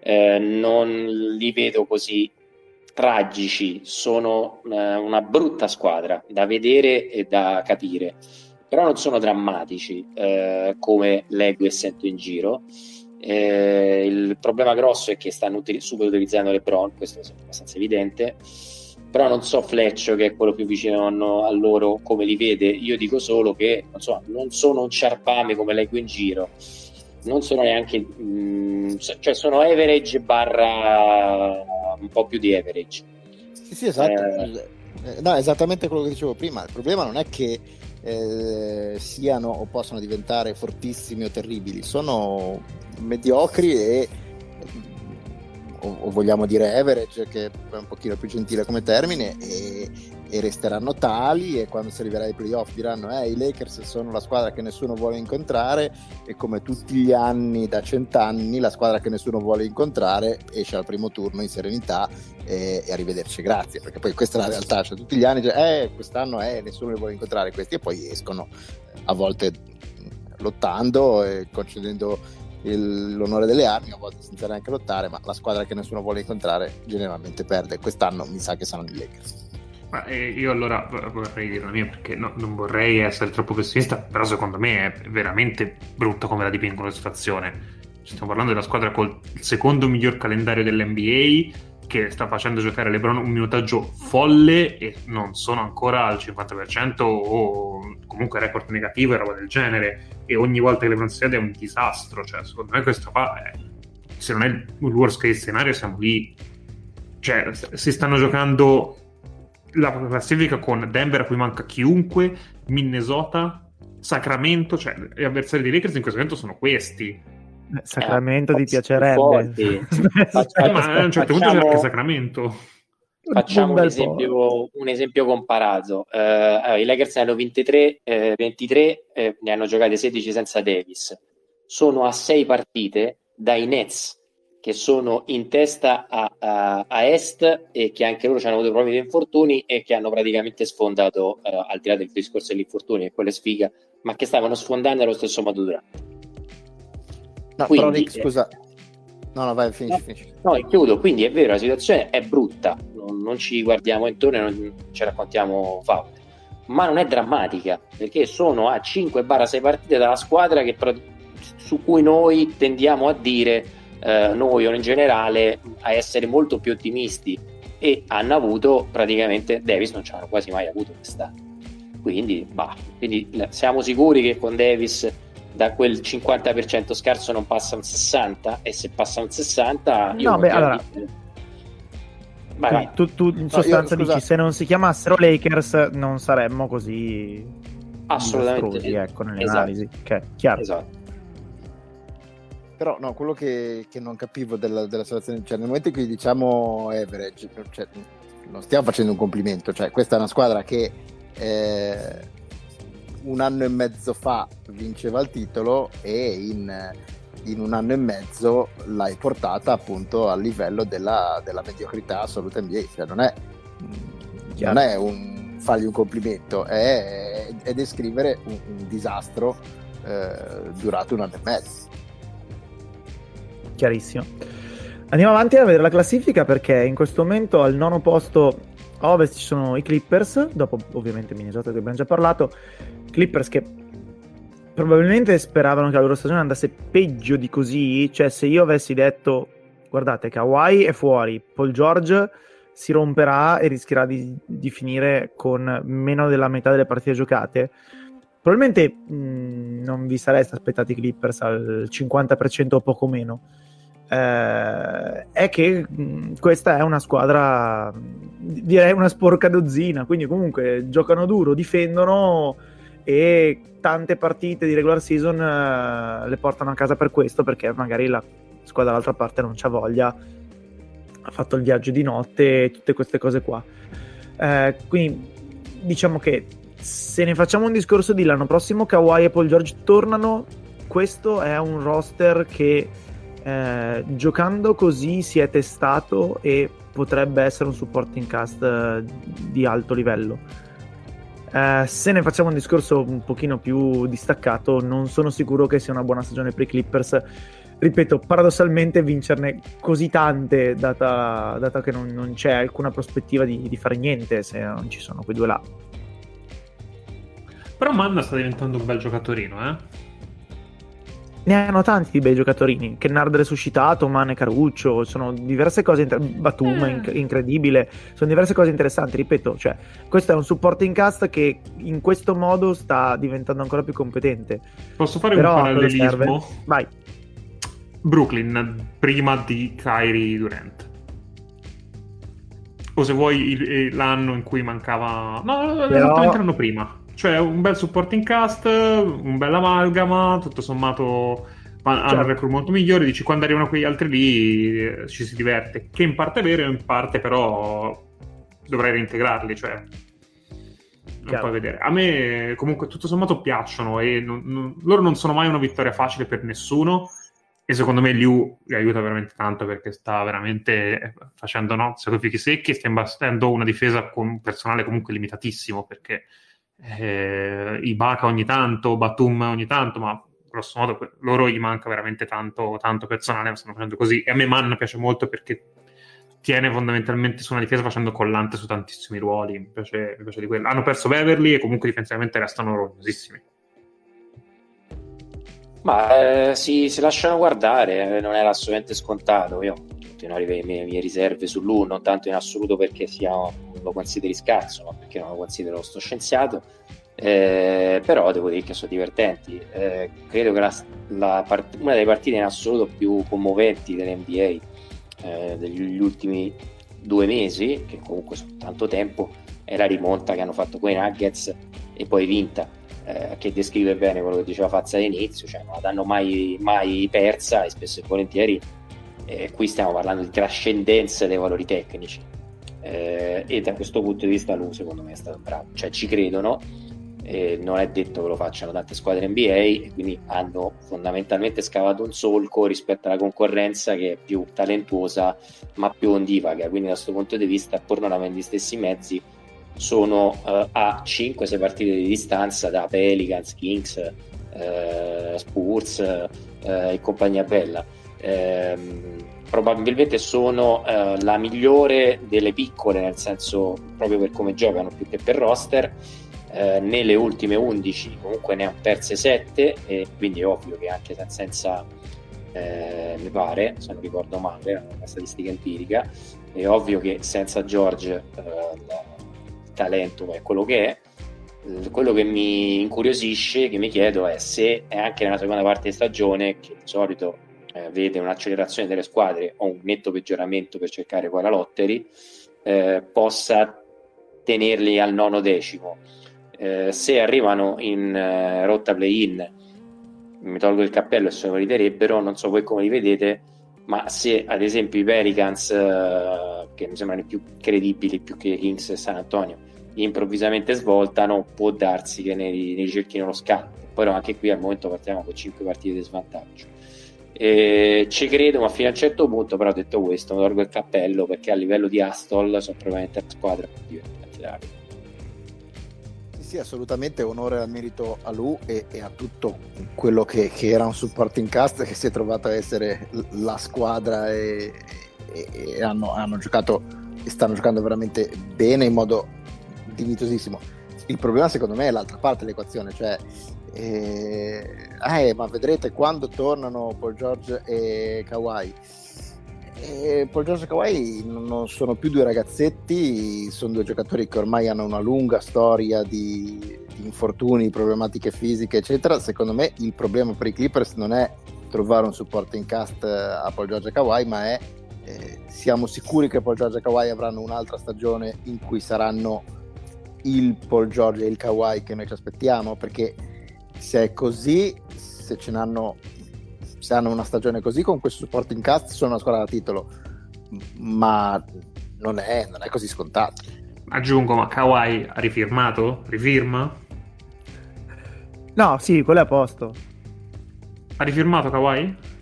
eh, non li vedo così tragici. Sono eh, una brutta squadra da vedere e da capire, però non sono drammatici eh, come leggo e sento in giro. Eh, il problema grosso è che stanno util- subito utilizzando le Bron, questo è abbastanza evidente però non so Fleccio che è quello più vicino a loro come li vede. Io dico solo che non, so, non sono un ciarpame come leggo in giro. Non sono neanche mh, mm, cioè sono average barra un po' più di average. Sì sì esatto. Eh, no, esattamente quello che dicevo prima. Il problema non è che eh, siano o possano diventare fortissimi o terribili. Sono mediocri e o, o, vogliamo dire average, che è un pochino più gentile come termine, e, e resteranno tali e quando si arriverà ai playoff diranno eh, i Lakers sono la squadra che nessuno vuole incontrare e come tutti gli anni da cent'anni la squadra che nessuno vuole incontrare esce al primo turno in serenità e, e arrivederci, grazie, perché poi questa è la realtà, cioè tutti gli anni eh, quest'anno eh, nessuno li vuole incontrare questi e poi escono a volte lottando e concedendo il, l'onore delle armi, a volte senza neanche lottare, ma la squadra che nessuno vuole incontrare generalmente perde. Quest'anno mi sa che saranno i Lakers. Ma eh, io allora vorrei dire la mia perché no, non vorrei essere troppo pessimista, però secondo me è veramente brutta come la dipingono la situazione. Stiamo parlando della squadra col secondo miglior calendario dell'NBA che sta facendo giocare LeBron un minutaggio folle e non sono ancora al 50% o comunque record negativo e roba del genere. E ogni volta che LeBron si vede è un disastro cioè secondo me questo qua è, se non è il worst case scenario siamo lì. Cioè si stanno giocando la classifica con Denver a cui manca chiunque Minnesota Sacramento cioè gli avversari dei Lakers in questo momento sono questi Sacramento eh, ti piacerebbe? ma a un certo punto c'è anche Sacramento. facciamo un, un, esempio, un, esempio, comparato. Uh, allora, I Lakers ne hanno 23, eh, 23 eh, ne hanno giocate 16 senza Davis. Sono a 6 partite dai Nets che sono in testa a, a, a, est e che anche loro hanno avuto problemi di infortuni e che hanno praticamente sfondato, uh, al di là del discorso degli infortuni, e quelle sfiga, ma che stavano sfondando allo stesso modo durante. No, Quindi, però Rick, scusa, No, no, vai, finisci, finisci. No, chiudo. Quindi è vero, la situazione è brutta, non, non ci guardiamo intorno e non ci raccontiamo favole, ma non è drammatica, perché sono a 5-6 partite dalla squadra che, su cui noi tendiamo a dire, eh, noi o in generale, a essere molto più ottimisti e hanno avuto praticamente, Davis non ci hanno quasi mai avuto quest'anno. Quindi, bah, quindi siamo sicuri che con Davis da quel 50% scarso non passa un 60% e se passa un 60% no beh allora vai, vai. Tu, tu, in sostanza no, io, dici se non si chiamassero Lakers non saremmo così assolutamente ecco nelle esatto. analisi okay, chiaro esatto però no, quello che, che non capivo della, della, situazione, cioè nel momento in cui diciamo average, cioè, non stiamo facendo un complimento, cioè questa è una squadra che eh, un anno e mezzo fa vinceva il titolo e in, in un anno e mezzo l'hai portata appunto al livello della, della mediocrità assoluta NBA. Cioè non è, non è un fargli un complimento, è, è descrivere un, un disastro eh, durato un anno e mezzo. Chiarissimo. Andiamo avanti a vedere la classifica perché in questo momento al nono posto a ovest ci sono i Clippers, dopo ovviamente Minnesota che abbiamo già parlato, Clippers che probabilmente speravano che la loro stagione andasse peggio di così, cioè se io avessi detto guardate Kawhi è fuori, Paul George si romperà e rischierà di, di finire con meno della metà delle partite giocate, probabilmente mh, non vi sareste aspettati i Clippers al 50% o poco meno eh, è che mh, questa è una squadra, direi una sporca dozzina, quindi comunque giocano duro, difendono e tante partite di regular season eh, le portano a casa per questo, perché magari la squadra dall'altra parte non c'ha voglia, ha fatto il viaggio di notte tutte queste cose qua. Eh, quindi diciamo che se ne facciamo un discorso di l'anno prossimo Kawhi e Paul George tornano, questo è un roster che eh, giocando così si è testato e potrebbe essere un supporting cast eh, di alto livello. Eh, se ne facciamo un discorso un pochino più distaccato, non sono sicuro che sia una buona stagione per i Clippers. Ripeto, paradossalmente vincerne così tante, data, data che non, non, c'è alcuna prospettiva di, di, fare niente se non ci sono quei due là. Però Manna sta diventando un bel giocatorino, eh? Ne hanno tanti di bei giocatori. Kennard resuscitato, Mane Caruccio, sono diverse cose. Inter- Batum, mm. inc- incredibile. Sono diverse cose interessanti. Ripeto, cioè, questo è un supporting cast che in questo modo sta diventando ancora più competente. Posso fare Però, un parallelismo? Vai. Brooklyn prima di Kyrie Durant. O se vuoi il, l'anno in cui mancava. No, Però... esattamente l'anno prima cioè un bel supporting cast, un bel amalgama, tutto sommato hanno certo. record molto migliore, dici quando arrivano quegli altri lì eh, ci si diverte, che in parte è vero, in parte però dovrei reintegrarli, cioè non puoi vedere. A me comunque tutto sommato piacciono e non, non, loro non sono mai una vittoria facile per nessuno e secondo me Liu li aiuta veramente tanto perché sta veramente facendo no, sacrifici secchi e sta imbastendo una difesa con personale comunque limitatissimo perché eh, Ibaka ogni tanto, Batum ogni tanto, ma grosso modo loro gli manca veramente tanto, tanto personale, stanno facendo così. E a me Man piace molto perché tiene fondamentalmente su una difesa facendo collante su tantissimi ruoli. Mi piace, mi piace di quello. Hanno perso Beverly e comunque difensivamente restano rovinosissimi. Ma eh, si, si, lasciano guardare, eh, non era assolutamente scontato. Io continuo le mie, mie riserve sull'U, non tanto in assoluto perché sia, lo consideri scarso, ma perché non lo considero sto scienziato. Eh, però devo dire che sono divertenti. Eh, credo che la, la part- una delle partite in assoluto più commoventi dell'NBA eh, degli ultimi due mesi, che comunque sono tanto tempo, è la rimonta che hanno fatto con i Nuggets e poi vinta eh, che descrive bene quello che diceva Fazza all'inizio, cioè non l'hanno mai, mai persa e spesso e volentieri eh, qui stiamo parlando di trascendenza dei valori tecnici. Eh, e da questo punto di vista lui secondo me è stato bravo, cioè ci credono, eh, non è detto che lo facciano tante squadre NBA e quindi hanno fondamentalmente scavato un solco rispetto alla concorrenza che è più talentuosa ma più ondivaga, quindi da questo punto di vista pur non avendo gli stessi mezzi sono uh, a 5-6 partite di distanza da Pelicans, Kings, uh, Spurs uh, e compagnia bella. Um, probabilmente sono la migliore delle piccole, nel senso proprio per come giocano più che per roster. nelle ultime 11 comunque ne ha perse 7 e quindi è ovvio che anche senza eh, mi pare, se non ricordo male, è una statistica empirica, è ovvio che senza George eh, talento è quello che è. Quello che mi incuriosisce, che mi chiedo, è se è anche nella seconda parte di stagione, che di solito eh, vede un'accelerazione delle squadre o un netto peggioramento per cercare poi la lottery, eh, possa tenerli al nono decimo. Eh, se arrivano in eh, rotta play-in, mi tolgo il cappello e se lo meriterebbero, non so voi come li vedete, ma se ad esempio i Pelicans eh, che mi sembrano i più credibili più che Kings e San Antonio, improvvisamente svoltano, può darsi che ne ricerchino lo scatto. Però anche qui al momento partiamo con 5 partite di svantaggio. E ci credo, ma fino a un certo punto, però detto questo, mi tolgo il cappello perché a livello di Astol sono probabilmente la squadra più divertente della Sì, sì, assolutamente onore al merito a lui e, e a tutto quello che, che, era un supporting cast che si è trovato a essere la squadra e, e, hanno, hanno giocato e stanno giocando veramente bene in modo dignitosissimo. Il problema secondo me è l'altra parte dell'equazione, cioè eh, eh, ma vedrete quando tornano Paul George e Kawhi. E Paul George e Kawhi non sono più due ragazzetti, sono due giocatori che ormai hanno una lunga storia di, di infortuni, problematiche fisiche, eccetera. Secondo me il problema per i Clippers non è trovare un supporting cast a Paul George e Kawhi, ma è eh, siamo sicuri che Paul George e Kawhi avranno un'altra stagione in cui saranno il Paul George e il Kawhi che noi ci aspettiamo perché se è così se ce n'hanno se hanno una stagione così con questo supporting cast sono una squadra da titolo ma non è, non è così scontato aggiungo ma Kawhi ha rifirmato? rifirma? no sì quello è a posto ha rifirmato Kawhi?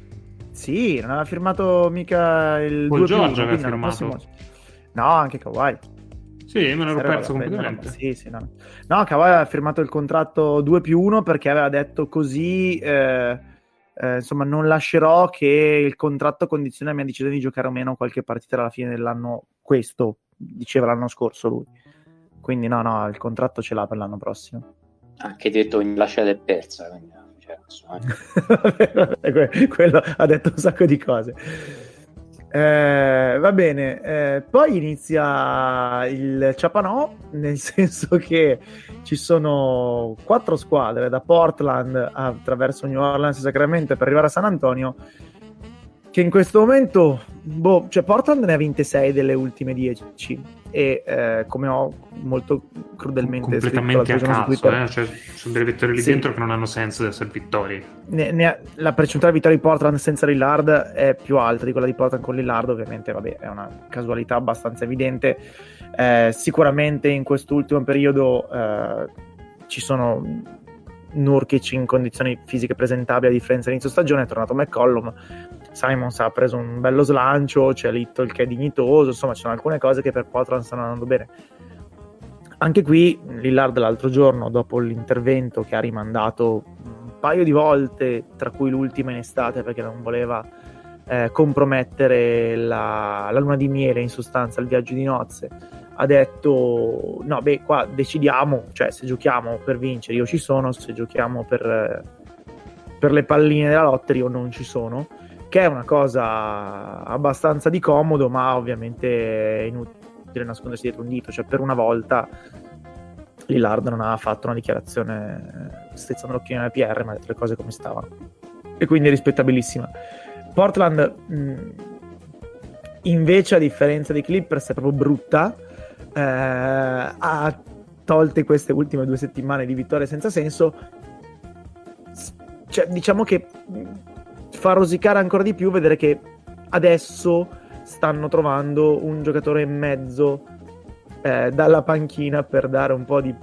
Sì, non aveva firmato mica il Paul Giorgio aveva firmato. Prossimo... No, anche Kawhi. Sì, me l'ero perso completamente. Sì, sì, no. no, Kawhi aveva firmato il contratto 2 più 1 perché aveva detto così, eh, eh, insomma, non lascerò che il contratto condizioni la mia decisione di giocare o meno qualche partita alla fine dell'anno questo, diceva l'anno scorso lui. Quindi no, no, il contratto ce l'ha per l'anno prossimo. Anche detto in lasciata e persa, quindi vabbè, quello ha detto un sacco di cose. Eh, va bene, eh, poi inizia il Ciapanò, nel senso che ci sono quattro squadre da Portland attraverso New Orleans e Sacramento per arrivare a San Antonio che in questo momento, boh, cioè Portland ne ha vinte 6 delle ultime 10 e eh, come ho molto crudelmente completamente a caso, eh? cioè, sono delle vittorie lì sì. dentro che non hanno senso di essere vittorie. Ne, ne ha, la percentuale di vittorie di Portland senza Lillard è più alta di quella di Portland con Lillard, ovviamente vabbè, è una casualità abbastanza evidente. Eh, sicuramente in quest'ultimo periodo eh, ci sono Nurkic in condizioni fisiche presentabili a differenza dell'inizio stagione, è tornato McCollum Simons ha preso un bello slancio, c'è Little che è dignitoso, insomma ci sono alcune cose che per Portland stanno andando bene. Anche qui Lillard l'altro giorno, dopo l'intervento che ha rimandato un paio di volte, tra cui l'ultima in estate perché non voleva eh, compromettere la, la, luna di miele, in sostanza il viaggio di nozze, ha detto no beh qua decidiamo, cioè se giochiamo per vincere io ci sono, se giochiamo per, per le palline della lottery io non ci sono che è una cosa abbastanza di comodo, ma ovviamente è inutile nascondersi dietro un dito, cioè per una volta Lillard non ha fatto una dichiarazione stezzando l'occhio nella PR, ma ha detto le cose come stavano. E quindi è rispettabilissima. Portland, mh, invece, a differenza dei Clippers, è proprio brutta. Eh, ha tolte queste ultime due settimane di vittorie senza senso. Cioè, diciamo che fa rosicare ancora di più vedere che adesso stanno trovando un giocatore in mezzo eh, dalla panchina per dare un po' di,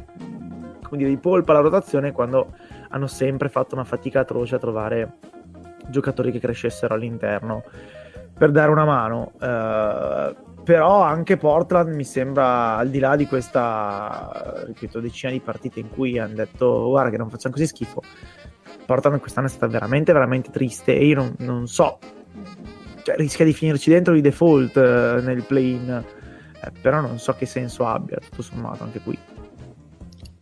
dire, di polpa alla rotazione quando hanno sempre fatto una fatica atroce a trovare giocatori che crescessero all'interno per dare una mano. Eh, però anche Portland mi sembra al di là di questa ripeto decina di partite in cui hanno detto guarda che non facciamo così schifo Portland quest'anno è stata veramente veramente triste e io non, non so cioè, rischia di finirci dentro di default eh, nel play-in eh, però non so che senso abbia tutto sommato anche qui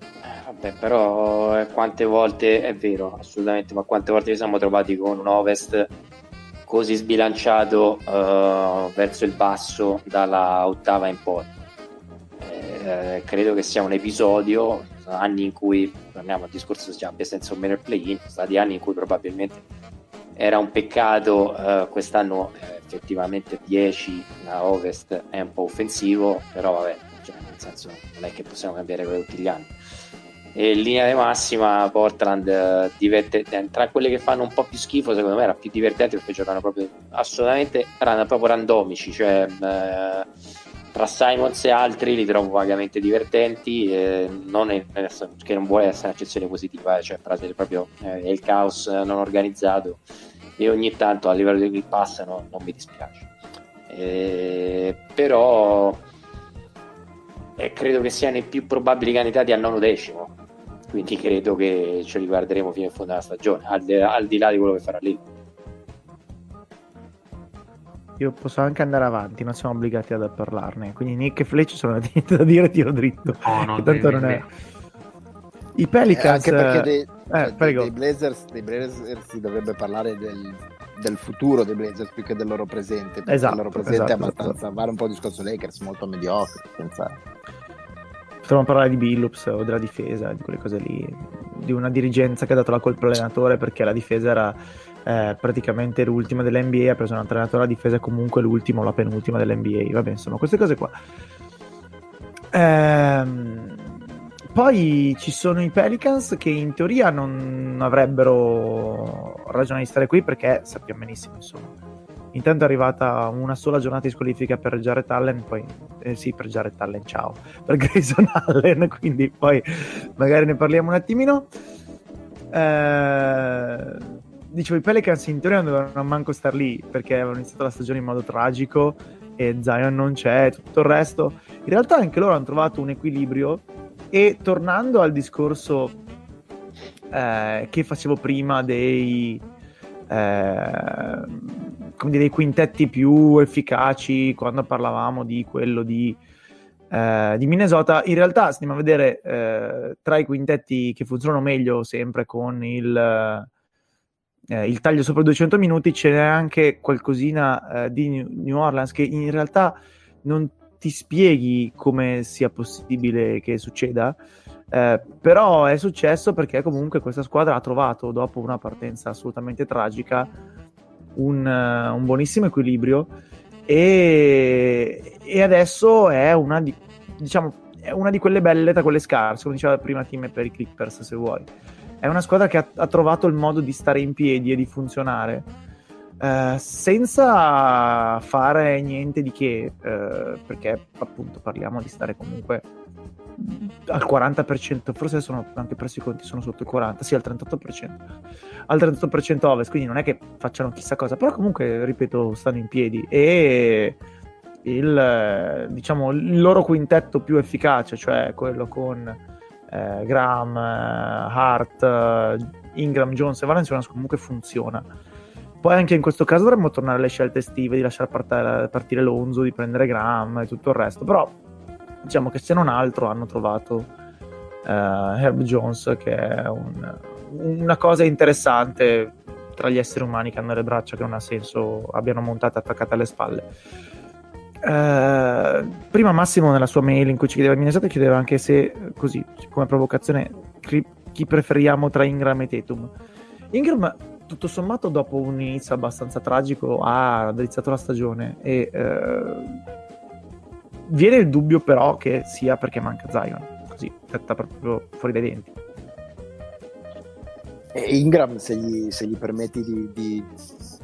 eh, vabbè però eh, quante volte è vero assolutamente ma quante volte ci siamo trovati con un Ovest così sbilanciato uh, verso il basso dalla ottava in poi. Eh, credo che sia un episodio, anni in cui, torniamo al discorso già senza un meno play-in, sono stati anni in cui probabilmente era un peccato, uh, quest'anno eh, effettivamente 10 a Ovest è un po' offensivo, però vabbè, cioè, nel senso non è che possiamo cambiare tutti gli anni. E in linea di massima Portland eh, diverte, eh, tra quelle che fanno un po' più schifo secondo me era più divertente perché giocano proprio assolutamente proprio randomici cioè eh, tra Simons e altri li trovo vagamente divertenti eh, non è, che non vuole essere un'eccezione positiva eh, cioè proprio eh, è il caos non organizzato e ogni tanto a livello di clip passano non mi dispiace però credo che sia nei più probabili candidati al nono decimo quindi credo che ce li guarderemo fino in fondo alla stagione, al al di là di quello che farà lì. Io posso anche andare avanti, non siamo obbligati ad parlarne. Quindi Nick e Fletch sono da dire tiro dritto. Oh, no, tanto non è. I Pelicans. Eh, anche perché dei, eh, cioè, dei, Blazers, dei, Blazers, si dovrebbe parlare del, del, futuro dei Blazers più che del loro presente. Esatto. Il loro presente esatto, è abbastanza. Esatto. Vale un po' il discorso Lakers, molto mediocre. Senza Potremmo parlare di Billups o della difesa, di quelle cose lì, di una dirigenza che ha dato la colpa all'allenatore perché la difesa era eh, praticamente l'ultima dell'NBA, ha preso un allenatore la difesa comunque l'ultima o la penultima dell'NBA, vabbè insomma queste cose qua. Ehm, poi ci sono i Pelicans che in teoria non avrebbero ragione di stare qui perché sappiamo benissimo insomma Intanto è arrivata una sola giornata di squalifica per Jared Allen, poi eh, sì, per Jared Allen, ciao, per Grayson Allen, quindi poi magari ne parliamo un attimino. Eh, dicevo, i Pelicans in teoria non dovevano manco star lì perché avevano iniziato la stagione in modo tragico e Zion non c'è, tutto il resto. In realtà anche loro hanno trovato un equilibrio e tornando al discorso eh, che facevo prima dei... Eh, dire, dei quintetti più efficaci quando parlavamo di quello di, eh, di Minnesota. In realtà, se andiamo a vedere eh, tra i quintetti che funzionano meglio sempre con il, eh, il taglio sopra i 200 minuti, ce n'è anche qualcosina eh, di New Orleans che in realtà non ti spieghi come sia possibile che succeda. Eh, però è successo perché comunque questa squadra ha trovato dopo una partenza assolutamente tragica un, uh, un buonissimo equilibrio e, e, adesso è una di, diciamo, è una di quelle belle tra quelle scarse, come diceva prima Tim per i Clippers se vuoi. È una squadra che ha, ha trovato il modo di stare in piedi e di funzionare uh, senza fare niente di che, uh, perché appunto parliamo di stare comunque al 40%, forse sono anche presso i conti, sono sotto il 40%, sì al 38%, al 38% ovest, quindi non è che facciano chissà cosa, però comunque, ripeto, stanno in piedi e il, diciamo, il loro quintetto più efficace, cioè quello con eh, Graham, eh, Hart, eh, Ingram, Jones e Valenciunas comunque funziona. Poi anche in questo caso dovremmo tornare alle scelte estive di lasciare partire, partire Lonzo, di prendere Graham e tutto il resto, però diciamo che se non altro hanno trovato uh, Herb Jones che è un, una cosa interessante tra gli esseri umani che hanno le braccia che non ha senso abbiano montate attaccate alle spalle. Uh, prima Massimo nella sua mail in cui ci chiedeva Minnesota chiedeva anche se così come provocazione chi preferiamo tra Ingram e Tatum. Ingram tutto sommato dopo un inizio abbastanza tragico ha drizzato la stagione e uh, Viene il dubbio però che sia perché manca Zion, così, detta proprio fuori dai denti. E Ingram, se gli, se gli permetti di, di,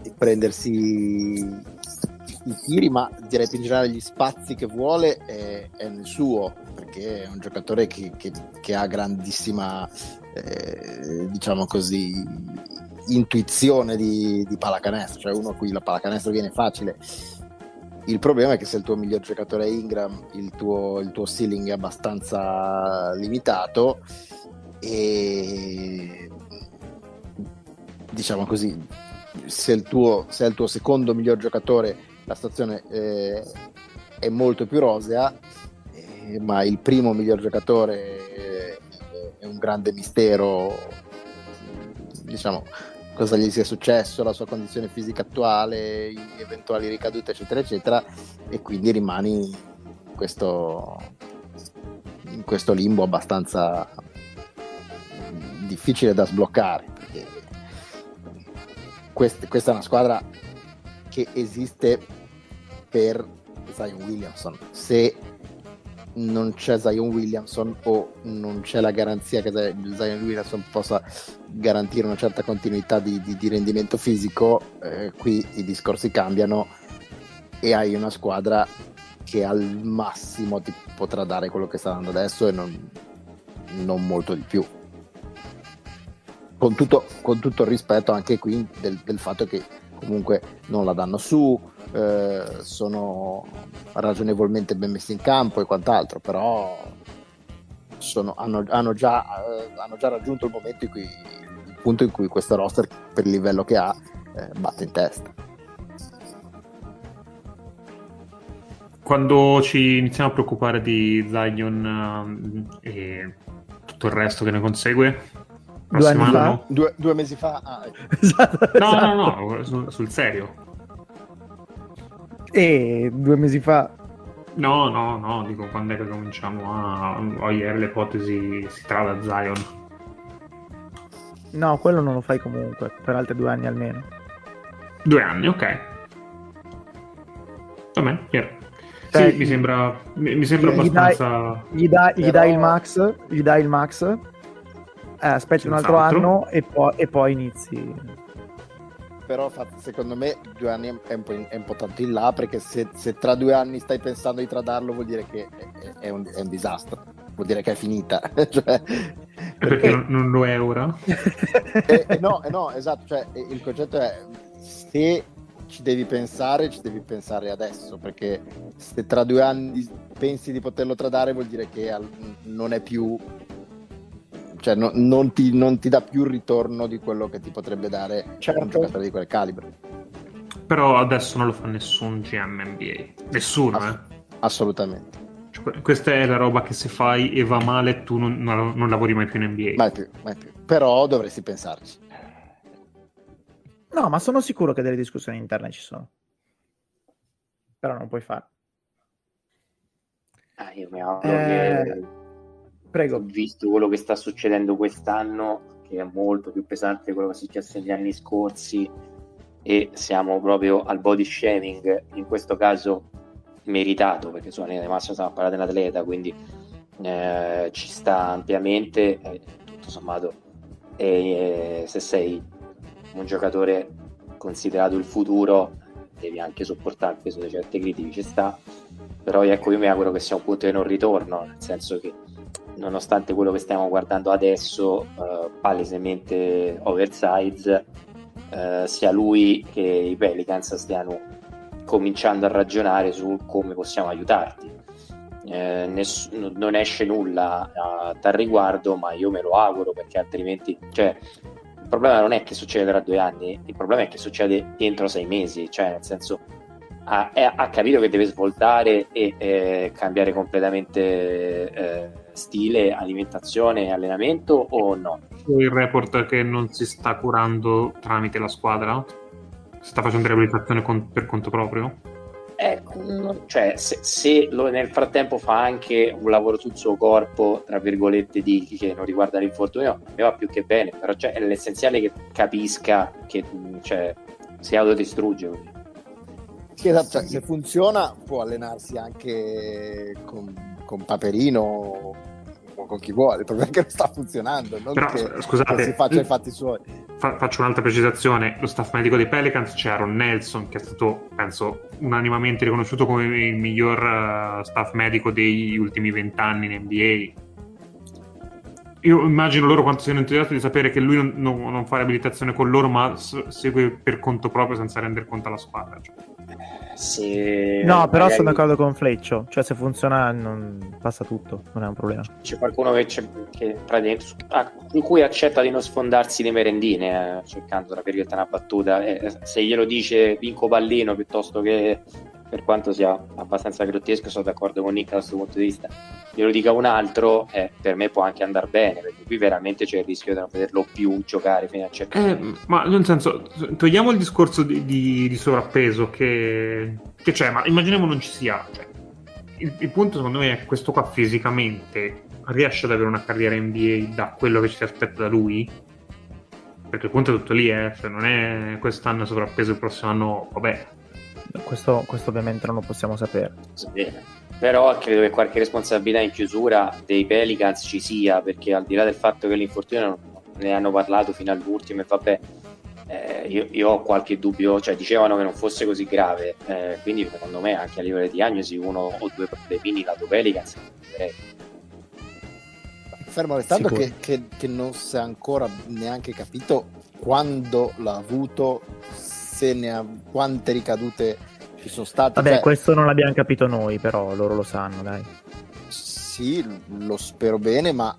di, prendersi i tiri, ma direi più in generale gli spazi che vuole è, è nel suo, perché è un giocatore che, che, che ha grandissima, eh, diciamo così, intuizione di, di pallacanestro, cioè uno a cui la pallacanestro viene facile. Il problema è che se il tuo miglior giocatore è Ingram, il tuo, il tuo ceiling è abbastanza limitato e diciamo così, se il tuo, se il tuo secondo miglior giocatore la situazione eh, è molto più rosea, eh, ma il primo miglior giocatore eh, è un grande mistero, diciamo, cosa gli sia successo, la sua condizione fisica attuale, eventuali ricadute, eccetera, eccetera, e quindi rimani in questo, in questo limbo abbastanza difficile da sbloccare. Quest, questa è una squadra che esiste per Zion Williamson. Se non c'è Zion Williamson o non c'è la garanzia che Zion Williamson possa garantire una certa continuità di, di, di rendimento fisico, eh, qui i discorsi cambiano e hai una squadra che al massimo ti potrà dare quello che sta dando adesso e non, non molto di più. Con tutto, con tutto, il rispetto anche qui del, del fatto che comunque non la danno su, eh, sono ragionevolmente ben messi in campo e quant'altro, però sono, hanno, hanno, già, eh, hanno, già, raggiunto il momento in cui il punto in cui questo roster per il livello che ha eh, batte in testa. Quando ci iniziamo a preoccupare di Zion uh, e tutto il resto che ne consegue, due anni fa? Due, due, mesi fa? Ah, ecco. esatto, no, esatto. no, no, sul, sul serio. E due mesi fa No, no, no, dico quando è che cominciamo a togliere l'ipotesi si trova da Zion. No, quello non lo fai comunque, per altri due anni almeno. Due anni, ok. Va bene. Cioè, sì, mi sembra, mi, sembra gli abbastanza... Dai, gli, dai, gli dai il max, gli dai il max, aspetti un altro anno e poi, e poi inizi. Però secondo me due anni è un po', in, è un po tanto in là perché se, se, tra due anni stai pensando di tradarlo vuol dire che è, è, un, è un, disastro. Vuol dire che è finita. Cioè, perché, perché non, lo è ora? Eh, eh, no, eh, no esatto cioè, il concetto è se ci devi pensare ci devi pensare adesso perché se tra due anni pensi di poterlo tradare vuol dire che al, non è più cioè no, non, ti, non, ti, dà più il ritorno di quello che ti potrebbe dare certo. un giocatore di quel calibro. Però adesso non lo fa nessun GM NBA, nessuno, Ass- eh. Assolutamente. Cioè, questa è la roba che se fai e va male tu non, non, non lavori mai più in NBA. Mai più, mai più. Però dovresti pensarci. No, ma sono sicuro che delle discussioni interne ci sono. Però non puoi fare. Ah, io mi auguro eh... che Prego. Visto quello che sta succedendo quest'anno, che è molto più pesante di quello che è successo negli anni scorsi, e siamo proprio al body shaming, in questo caso meritato, perché sono nelle massime stiamo parlando di un atleta, quindi eh, ci sta ampiamente, eh, tutto sommato, e se sei un giocatore considerato il futuro, devi anche sopportare il peso di certe critiche, ci sta, però ecco io mi auguro che sia un punto di non ritorno, nel senso che nonostante quello che stiamo guardando adesso, uh, palesemente oversize, uh, sia lui che i Pelicans stiano cominciando a ragionare su come possiamo aiutarti. Eh, ness- non esce nulla a tal riguardo, ma io me lo auguro perché altrimenti, cioè, il problema non è che succede tra due anni, il problema è che succede entro sei mesi, cioè, nel senso, ha, ha capito che deve svoltare e eh, cambiare completamente eh, stile, alimentazione e allenamento o no? Il report che non si sta curando tramite la squadra? sta facendo riabilitazione con, per conto proprio? Eh, cioè, se, se lo, nel frattempo fa anche un lavoro sul suo corpo, tra virgolette, di, che non riguarda l'infortunio, mi va più che bene, però cioè, è l'essenziale che capisca che cioè, si autodistrugge. Sì, esatto, cioè, se funziona può allenarsi anche con, con Paperino con chi vuole, il problema è che non sta funzionando, non Però, che, scusate, che si faccia i fatti suoi. Fa- faccio un'altra precisazione, lo staff medico dei Pelicans c'è Aaron Nelson che è stato, penso, unanimamente riconosciuto come il miglior uh, staff medico degli ultimi vent'anni in NBA. Io immagino loro quanto siano entusiasti di sapere che lui non, non, non fa riabilitazione con loro, ma s- segue per conto proprio senza rendere conto alla squadra. Cioè. Se No, però magari sono d'accordo con Fleccio. Cioè, se funziona, non passa tutto, non è un problema. C'è qualcuno che, c'è, che praticamente ah, su cui accetta di non sfondarsi le merendine, eh, cercando tra virgolette una battuta. Eh, se glielo dice Vinco Pallino piuttosto che per quanto sia abbastanza grottesco, sono d'accordo con Nick da questo punto di vista. Glielo dica un altro, eh, per me può anche andare bene, perché qui veramente c'è il rischio di non vederlo più giocare fino a certo Eh, ma nel senso, togliamo il discorso di, di- di sovrappeso che, che c'è, ma immaginiamo non ci sia. Cioè, il, il punto secondo me è che questo qua fisicamente riesce ad avere una carriera NBA da quello che ci si aspetta da lui. Perché il punto è tutto lì, eh. Cioè, non è quest'anno sovrappeso, il prossimo anno, vabbè. Questo, questo ovviamente non lo possiamo sapere. Bene. Però credo che qualche responsabilità in chiusura dei Pelicans ci sia, perché al di là del fatto che l'infortunio non ne hanno parlato fino all'ultimo e vabbè, eh, io, io ho qualche dubbio, cioè dicevano che non fosse così grave, eh, quindi secondo me anche a livello di diagnosi uno o due problemini lato Pelicans. Fermo restando che, che- che non si è ancora neanche capito quando l'ha avuto, se ne ha, quante ricadute ci sono state. Vabbè, Cioè, questo non l'abbiamo capito noi, però loro lo sanno, dai. Sì, lo spero bene, ma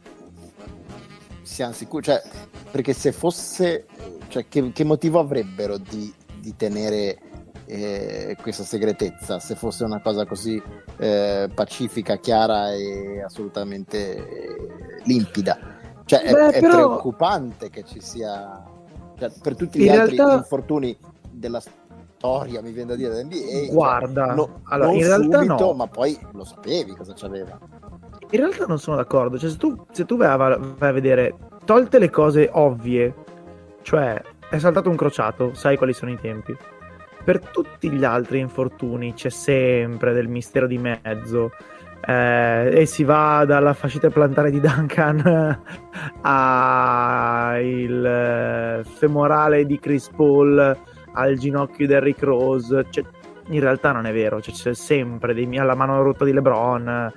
siamo sicuri, cioè, perché se fosse, cioè, che, che motivo avrebbero di, di tenere eh, questa segretezza se fosse una cosa così eh, pacifica, chiara e assolutamente eh, limpida? Cioè, è, Beh, è però- preoccupante che ci sia, cioè, per tutti gli In altri realtà- infortuni della storia, mi viene da dire, dell'NBA, cioè, Guarda, no- allora, in realtà subito, no. ma poi lo sapevi cosa c'aveva. In realtà non sono d'accordo. Cioè, se tu, se tu vai, a, vai a vedere, tolte le cose ovvie, cioè è saltato un crociato, sai quali sono i tempi. Per tutti gli altri infortuni c'è sempre del mistero di mezzo. eh, e si va dalla fascite plantare di Duncan al femorale di Chris Paul al ginocchio di Rick Rose. Cioè, in realtà non è vero, cioè, c'è sempre dei, alla mano rotta di LeBron.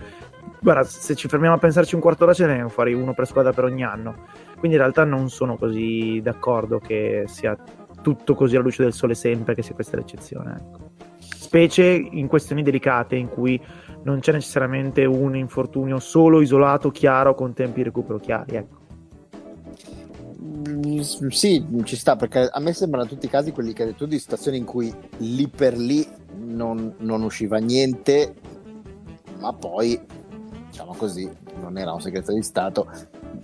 Guarda, se ci fermiamo a pensarci un quarto d'ora ce ne fuori uno per squadra per ogni anno. Quindi in realtà non sono così d'accordo che sia tutto così alla luce del sole sempre, che sia questa l'eccezione. Ecco. Specie in questioni delicate in cui non c'è necessariamente un infortunio solo, isolato, chiaro, con tempi di recupero chiari. Ecco. Sì, ci sta perché a me sembrano tutti i casi quelli che hai detto di situazioni in cui lì per lì non, non usciva niente, ma poi, diciamo così, non era un segreto di Stato.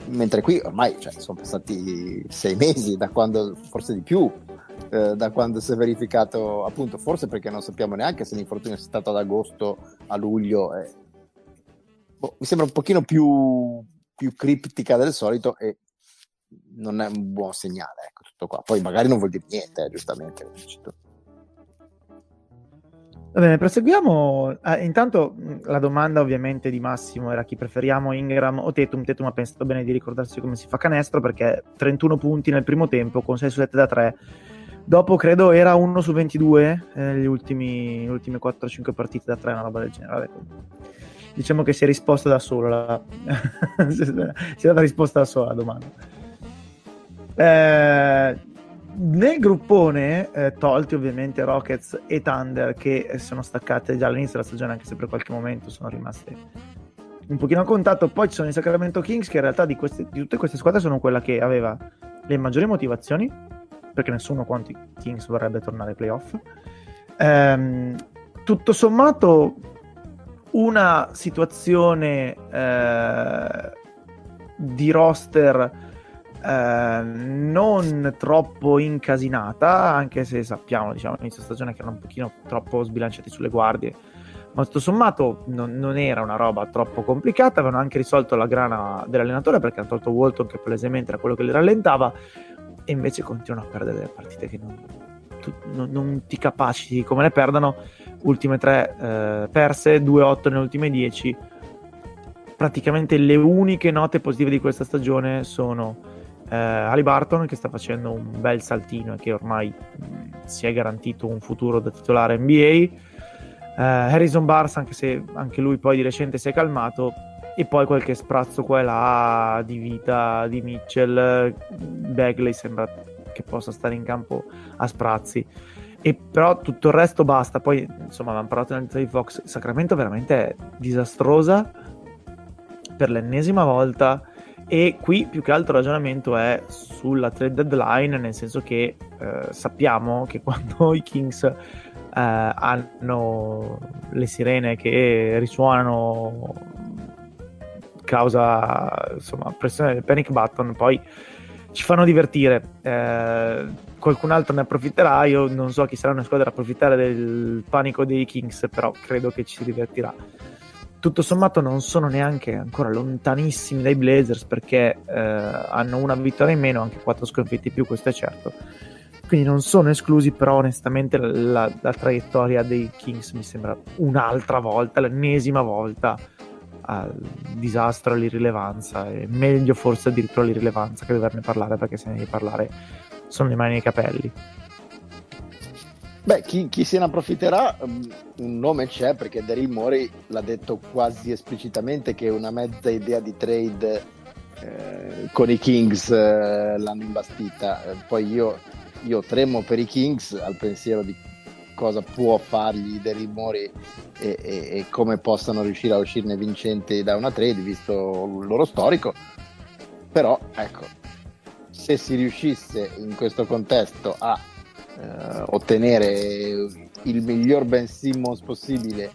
Mentre qui ormai cioè, sono passati sei mesi da quando, forse di più, eh, da quando si è verificato, appunto, forse perché non sappiamo neanche se l'infortunio sia stato ad agosto, a luglio. eh. Boh, mi sembra un pochino più, più criptica del solito e non è un buon segnale, ecco, tutto qua. Poi magari non vuol dire niente, eh, giustamente. Va bene, proseguiamo. Eh, intanto la domanda ovviamente di Massimo era chi preferiamo Ingram o Tetum. Tetum ha pensato bene di ricordarsi come si fa canestro perché 31 punti nel primo tempo con 6 su 7 da 3. Dopo credo era 1 su 22 eh, negli ultimi, le ultime 4-5 partite da 3, una roba del genere. Diciamo che si è risposta da solo la... si è data risposta da sola alla domanda. Eh, nel gruppone, eh, tolti ovviamente Rockets e Thunder che sono staccate già all'inizio della stagione, anche se per qualche momento sono rimaste un pochino a contatto. Poi ci sono i Sacramento Kings, che in realtà di, queste- di tutte queste squadre sono quella che aveva le maggiori motivazioni, perché nessuno quanto i Kings vorrebbe tornare ai playoff. Ehm, tutto sommato, una situazione eh, di roster eh, non troppo incasinata, anche se sappiamo, diciamo, all'inizio stagione che erano un pochino troppo sbilanciati sulle guardie, ma tutto sommato non, non era una roba troppo complicata, avevano anche risolto la grana dell'allenatore perché hanno tolto Walton che palesemente era quello che li rallentava e invece continuano a perdere delle partite che non, tu- non- non ti capaciti come le perdano, ultime tre eh, perse, 2-8 nelle ultime 10 praticamente le uniche note positive di questa stagione sono eh, Ali Barton che sta facendo un bel saltino e che ormai mh, si è garantito un futuro da titolare NBA. Eh, Harrison Barnes, anche se anche lui poi di recente si è calmato, e poi qualche sprazzo qua e là di vita di Mitchell. Bagley sembra che possa stare in campo a sprazzi. E però tutto il resto basta. Poi, insomma, avevamo parlato nel di Fox. Sacramento veramente è disastrosa per l'ennesima volta. E qui più che altro il ragionamento è sulla trade deadline, nel senso che eh, sappiamo che quando i Kings eh, hanno le sirene che risuonano causa insomma pressione del panic button, poi ci fanno divertire. Eh, qualcun altro ne approfitterà. Io non so chi sarà una squadra ad approfittare del panico dei Kings, però credo che ci si divertirà. Tutto sommato non sono neanche ancora lontanissimi dai Blazers perché eh, hanno una vittoria in meno, anche quattro sconfitti in più, questo è certo. Quindi non sono esclusi, però onestamente la, la traiettoria dei Kings mi sembra un'altra volta, l'ennesima volta al disastro, all'irrilevanza. È meglio forse addirittura l'irrilevanza che doverne parlare perché se ne devi parlare sono le mani nei capelli. Beh, chi, chi, se ne approfitterà, mm, un nome c'è perché Daryl Morey l'ha detto quasi esplicitamente che una mezza idea di trade eh, con i Kings eh, l'hanno imbastita. Eh, poi io, io tremo per i Kings al pensiero di cosa può fargli dei Morey e, e, e, come possano riuscire a uscirne vincenti da una trade visto il loro storico però ecco se si riuscisse in questo contesto a eh, ottenere il miglior Ben Simmons possibile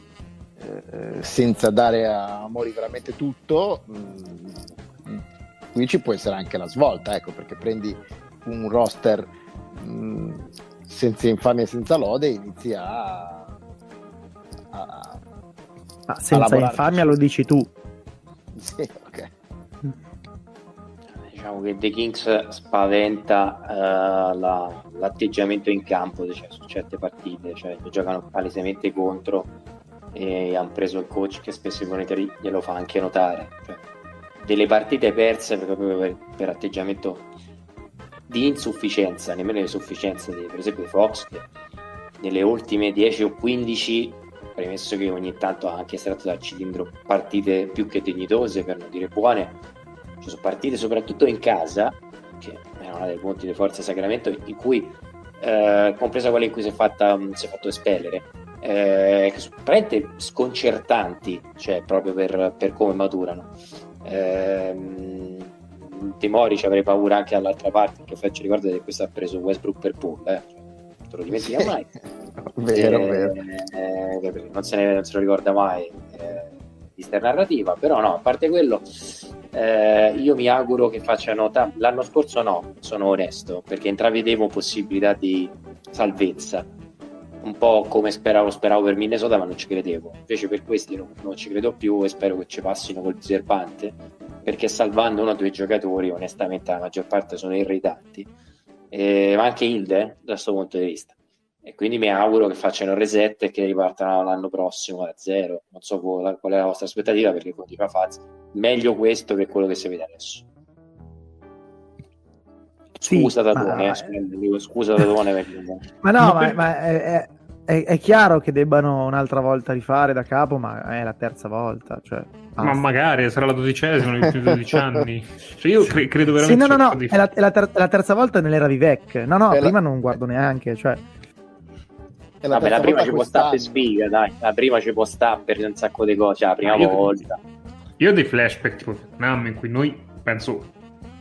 eh, senza dare a Mori veramente tutto mh, mm, qui ci può essere anche la svolta ecco perché prendi un roster mh, mm, senza infamia e senza lode inizi a, a, Ma senza a infamia lo dici tu. Sì diciamo che The Kings spaventa uh, la, l'atteggiamento in campo cioè, su certe partite cioè giocano palesemente contro e hanno preso il coach che spesso e volentieri glielo fa anche notare cioè, delle partite perse proprio per, per atteggiamento di insufficienza, nemmeno di sufficienza per esempio Fox che nelle ultime 10 o 15 premesso che ogni tanto ha anche estratto dal cilindro partite più che dignitose per non dire buone ci sono partite soprattutto in casa che è una dei punti di forza Sacramento in cui eh, compresa quella in cui si è, fatta, si è fatto espellere eh, veramente sconcertanti cioè proprio per, per come maturano eh, Timori ci avrei paura anche dall'altra parte perché faccio ricordo che questo ha preso Westbrook per Paul eh? non te lo dimentica mai vero, eh, vero. Eh, non, se ne, non, se lo ricorda mai eh, di sta narrativa però no, a parte quello eh, io mi auguro che facciano t- l'anno scorso no, sono onesto perché intravedevo possibilità di salvezza. Un po' come speravo, speravo per Minnesota ma non ci credevo. Invece per questi non, non ci credo più e spero che ci passino col diserbante perché salvando uno o due giocatori, onestamente la maggior parte sono irritanti, eh, ma anche Hilde da questo punto di vista. E quindi mi auguro che facciano il reset e che ripartano l'anno prossimo da zero. Non so qual è la vostra aspettativa, perché continua Faz. Meglio questo che quello che si vede adesso. Scusa, sì, Tatone, ma... eh, scusa, Tatone. perché... ma no, ma, ma è, è, è, chiaro che debbano un'altra volta rifare da capo, ma è la terza volta. Cioè, ma magari sarà la dodicesima nei più di 12 anni. Cioè io cre- credo veramente. Sì, no, no, no, è la, è, la ter- la, terza volta nell'era Vivek. No, no, è prima la... non guardo neanche. Cioè. La Vabbè, la prima ci può stare per sfiga, dai. La prima ci può stare per un sacco di cose. La prima io, volta. Io ho dei flashback tipo Vietnam in cui noi penso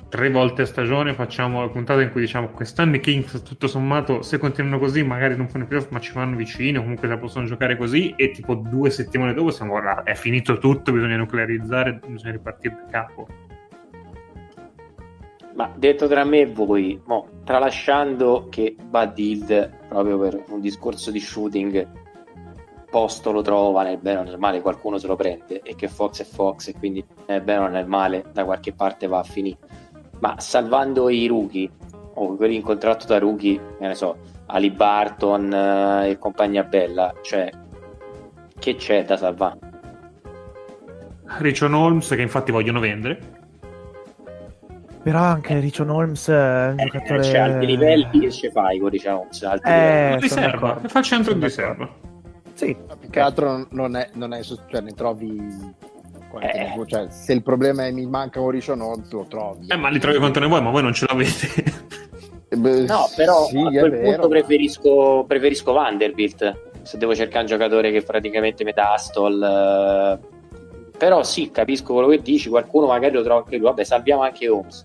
tre volte a stagione facciamo la puntata in cui diciamo quest'anno i Kings tutto sommato se continuano così magari non fanno più ma ci vanno vicino comunque se possono giocare così e tipo due settimane dopo siamo guarda è finito tutto bisogna nuclearizzare bisogna ripartire da capo ma detto tra me e voi mo, tralasciando che Bad Hill proprio per un discorso di shooting posto lo trova nel bene o nel male qualcuno se lo prende e che Fox è Fox e quindi nel bene o nel male da qualche parte va a finire ma salvando i rookie o quelli in contratto da rookie, ne so, Ali Barton eh, e compagnia bella, cioè che c'è da salvare? Richon Holmes che infatti vogliono vendere. Però anche Richon Holmes è un Eh, giocatore... C'è alti livelli che ce fai con Richard Holmes. alti Eh, livelli. Di sono serva, d'accordo. fa il centro di d'accordo. serva. Sì, Più che altro non è, non è cioè ne trovi Eh. cioè, se il problema è mi manca un Richon Holmes lo trovi Eh, ma li trovi quanto ne vuoi, ma voi non ce l'avete. Eh, beh, No, però sì, a quel vero, punto ma- preferisco, preferisco Vanderbilt se devo cercare un giocatore che praticamente metà Astol. eh, Però sì, capisco quello che dici. Qualcuno magari lo trova anche lui. Vabbè, salviamo anche Holmes.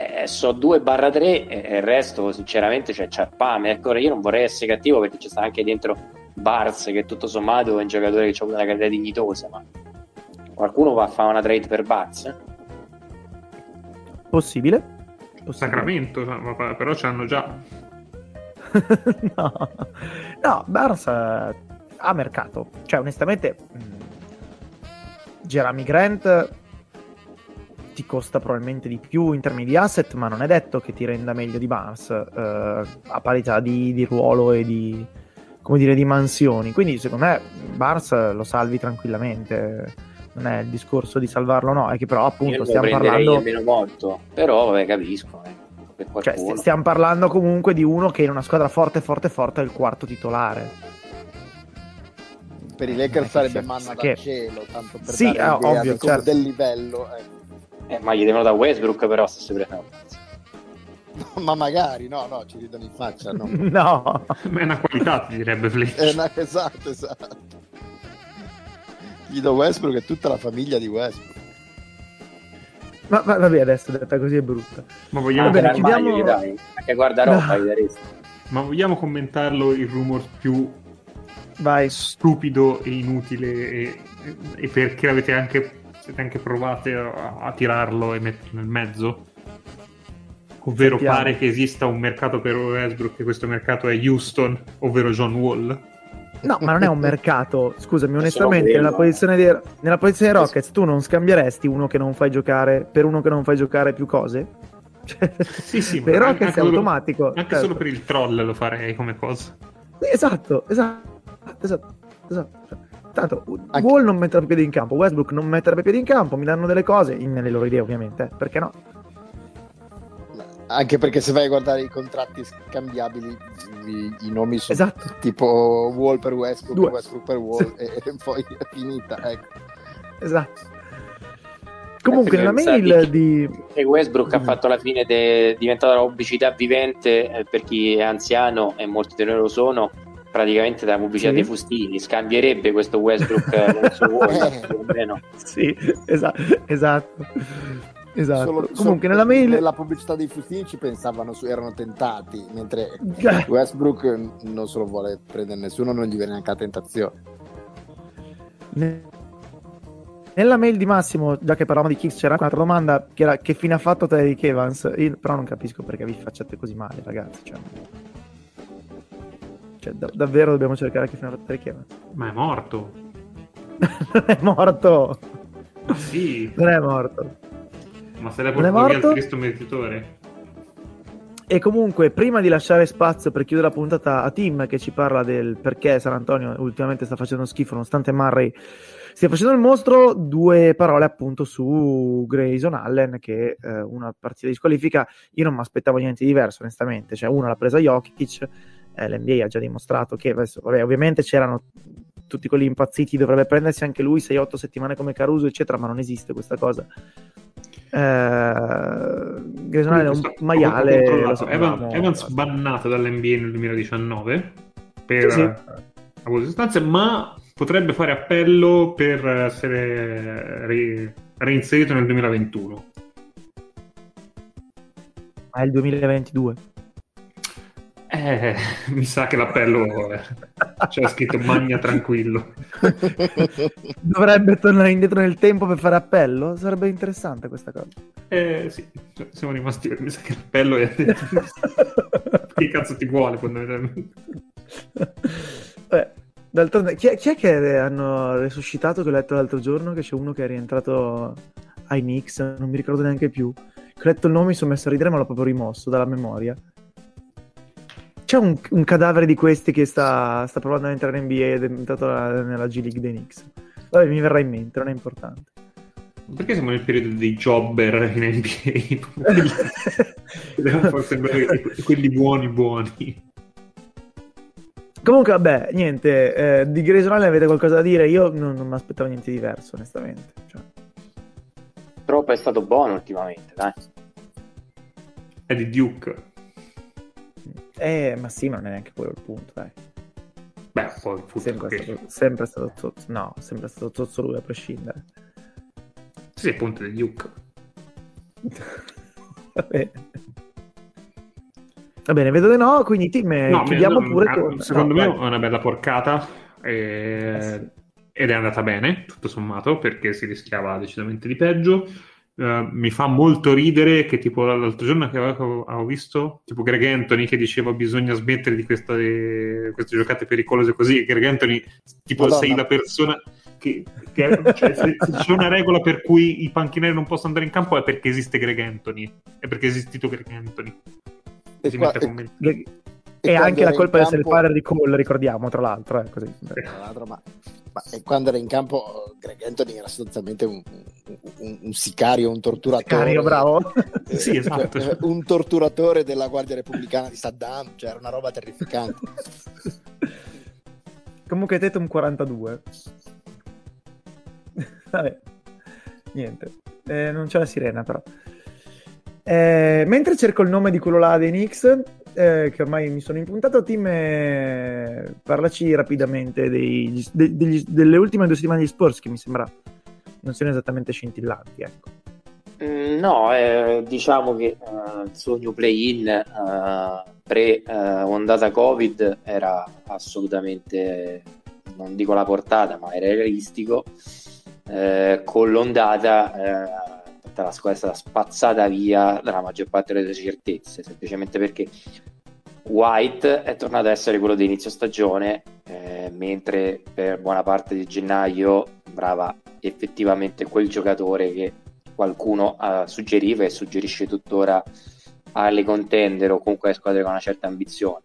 Eh, so 2-3 e il resto, sinceramente, c'è Ciarpame. Ecco, io non vorrei essere cattivo perché c'è sta anche dentro Bars, che tutto sommato è un giocatore che ha una carriera dignitosa. Ma qualcuno va a fare una trade per Bars? possibile. Possibile. Sacramento, ma- però ce l'hanno già. no. no, Barnes eh, ha mercato. Cioè, onestamente, mh, Jeremy Grant ti costa probabilmente di più in termini di asset, ma non è detto che ti renda meglio di Barnes eh, a parità di, di ruolo e di, come dire, di mansioni. Quindi, secondo me, Barnes lo salvi tranquillamente. Non è il discorso di salvarlo, no, è che però appunto stiamo parlando. nemmeno molto. Però, vabbè, capisco. eh, Cioè, stiamo parlando comunque di uno che in una squadra forte, forte, forte è il quarto titolare. per i Lakers sarebbe manna che- dal cielo tanto per Sì, dare l'idea ovvio, certo. del livello ecco. Eh, ma gli devono da Westbrook, però, se si prendono. ma magari no no ci ridono in faccia no No, Ma è una qualità, ti direbbe Fletch. Eh, no, esatto esatto gli do Westbrook e tutta la famiglia di Westbrook ma, ma vabbè, adesso detta così è brutta. Ma vogliamo, l'armadio chiudiamo- gli dai. Anche guardaroba No. gli daresti. ma vogliamo commentarlo il rumor più Vai. stupido e inutile e, e perché avete anche, siete anche provate a, a tirarlo e metterlo nel mezzo? Ovvero Sentiamo. pare che esista un mercato per Westbrook e questo mercato è Houston, ovvero John Wall. No, ma non è un mercato. Scusami, onestamente, nella posizione, dei, nella posizione dei Rockets tu non scambieresti uno che non fai giocare per uno che non fai giocare più cose? Cioè, Sì, sì, per i ma Rockets anche è automatico. Anche certo. solo per il troll lo farei come cosa. Esatto, esatto, esatto, esatto. Tanto Anche- Wall non metterebbe piedi in campo, Westbrook non metterebbe piedi in campo, mi danno delle cose, in- nelle loro idee ovviamente, perché no? anche perché se vai a guardare i contratti scambiabili i, i nomi sono Esatto. tipo Wall per Westbrook Due. Westbrook per Wall Sì. e, e poi è finita ecco. Esatto. Comunque, nella mail che- di... E Westbrook ha Mm. fatto la fine, de- diventata la pubblicità vivente eh, per chi è anziano e molti di loro lo sono. Praticamente della pubblicità Sì. dei fustini scambierebbe questo Westbrook con il suo Wall. Sì, esatto, esatto. Esatto. Solo- Comunque, solo nella mail... nella pubblicità dei fustini ci pensavano su- erano tentati mentre Eh, Westbrook non se lo vuole prendere nessuno non gli viene neanche la tentazione Ne- Nella mail di Massimo, già che parlavamo di Kicks, c'era un'altra domanda che era che fine ha fatto Tyreek Evans? Io però non capisco perché vi facciate così male, ragazzi. Cioè, Cioè, da- davvero dobbiamo cercare che fatto Tyreek Evans? Ma è morto. non è morto! Ma sì, Non è morto. ma se l'hai Non è portato via il? Cristo merititore. E comunque, prima di lasciare spazio per chiudere la puntata a Tim, che ci parla del perché San Antonio ultimamente sta facendo schifo, nonostante Murray stia facendo il mostro, due parole appunto su Grayson Allen, che eh, una partita di squalifica, io non mi aspettavo niente di diverso, onestamente. Cioè, una l'ha presa Jokic, eh, l'NBA ha già dimostrato che, adesso, vabbè, ovviamente c'erano tutti quelli impazziti, dovrebbe prendersi anche lui 6-8 settimane come Caruso, eccetera, ma non esiste questa cosa. Eh, Grayson Allen è un maiale. Evans, Evans bannato dall'NBA nel 2019 per Sì, abuso di sostanze, ma potrebbe fare appello per essere ri- reinserito nel 2021. Ma è il 2022. Eh, mi sa che l'appello è- c'è scritto magna tranquillo. Dovrebbe tornare indietro nel tempo per fare appello? Sarebbe interessante questa cosa. Eh sì, cioè, siamo rimasti. Mi sa che l'appello è. che cazzo ti vuole fondamentalmente? Beh, d'altronde, chi è, chi è che hanno resuscitato che ho letto l'altro giorno? Che c'è uno che è rientrato ai Knicks, non mi ricordo neanche più. Che ho letto il nome, mi sono messo a ridere, ma l'ho proprio rimosso dalla memoria. C'è un, un cadavere di questi che sta, sta provando ad entrare in NBA ed è entrato la- nella G League dei Knicks. Vabbè, mi verrà in mente, non è importante. Perché siamo nel periodo dei jobber in NBA? Sembrare quelli buoni buoni. Comunque, vabbè, niente, eh, di Anatomy avete qualcosa da dire? Io non, non mi aspettavo niente di diverso, onestamente. Cioè. Troppo è stato buono ultimamente, dai. È di Duke. Eh, ma sì, ma non è neanche quello il punto, dai. Beh, poi fu sempre, che... stato, sempre stato sotto, no, sempre stato sotto lui a prescindere. Sì, appunto di Duke. Va bene. Va bene, vedo di no, quindi team no, chiudiamo no, pure. Con... Secondo no, me vai. è una bella porcata e... eh sì. ed è andata bene, tutto sommato, perché si rischiava decisamente di peggio. Uh, mi fa molto ridere che tipo l'altro giorno che avevo, avevo, visto tipo Greg Anthony che diceva bisogna smettere di questa, di queste giocate pericolose così Greg Anthony tipo Madonna. sei la persona che, che cioè, se, se, c'è una regola per cui i panchinari non possono andare in campo è perché esiste Greg Anthony è perché è esistito Greg Anthony e, qua, e, e anche la colpa di essere il padre di Cole, ricordiamo, tra l'altro. Eh, così. Tra l'altro, ma, ma quando era in campo Greg Anthony era sostanzialmente un, un, un sicario, un torturatore. Sicario, bravo. Eh, sì, esatto. Cioè, un torturatore della Guardia Repubblicana di Saddam, cioè era una roba terrificante. Comunque Tatum 42. Vabbè, niente. Eh, non c'è la sirena però. Eh, mentre cerco il nome di quello là dei Knicks, eh, che ormai mi sono impuntato, Tim, eh, parlaci rapidamente dei, de, degli, delle ultime due settimane di Spurs, che mi sembra non siano esattamente scintillanti. Ecco. Mm, no, eh, diciamo che uh, il sogno play-in uh, pre-ondata uh, Covid era assolutamente, non dico la portata, ma era realistico. con l'ondata volta la squadra è stata spazzata via dalla maggior parte delle certezze, semplicemente perché White è tornato ad essere quello di inizio stagione, eh, mentre per buona parte di gennaio sembrava effettivamente quel giocatore che qualcuno uh, suggeriva e suggerisce tuttora alle contender o comunque alle squadre con una certa ambizione.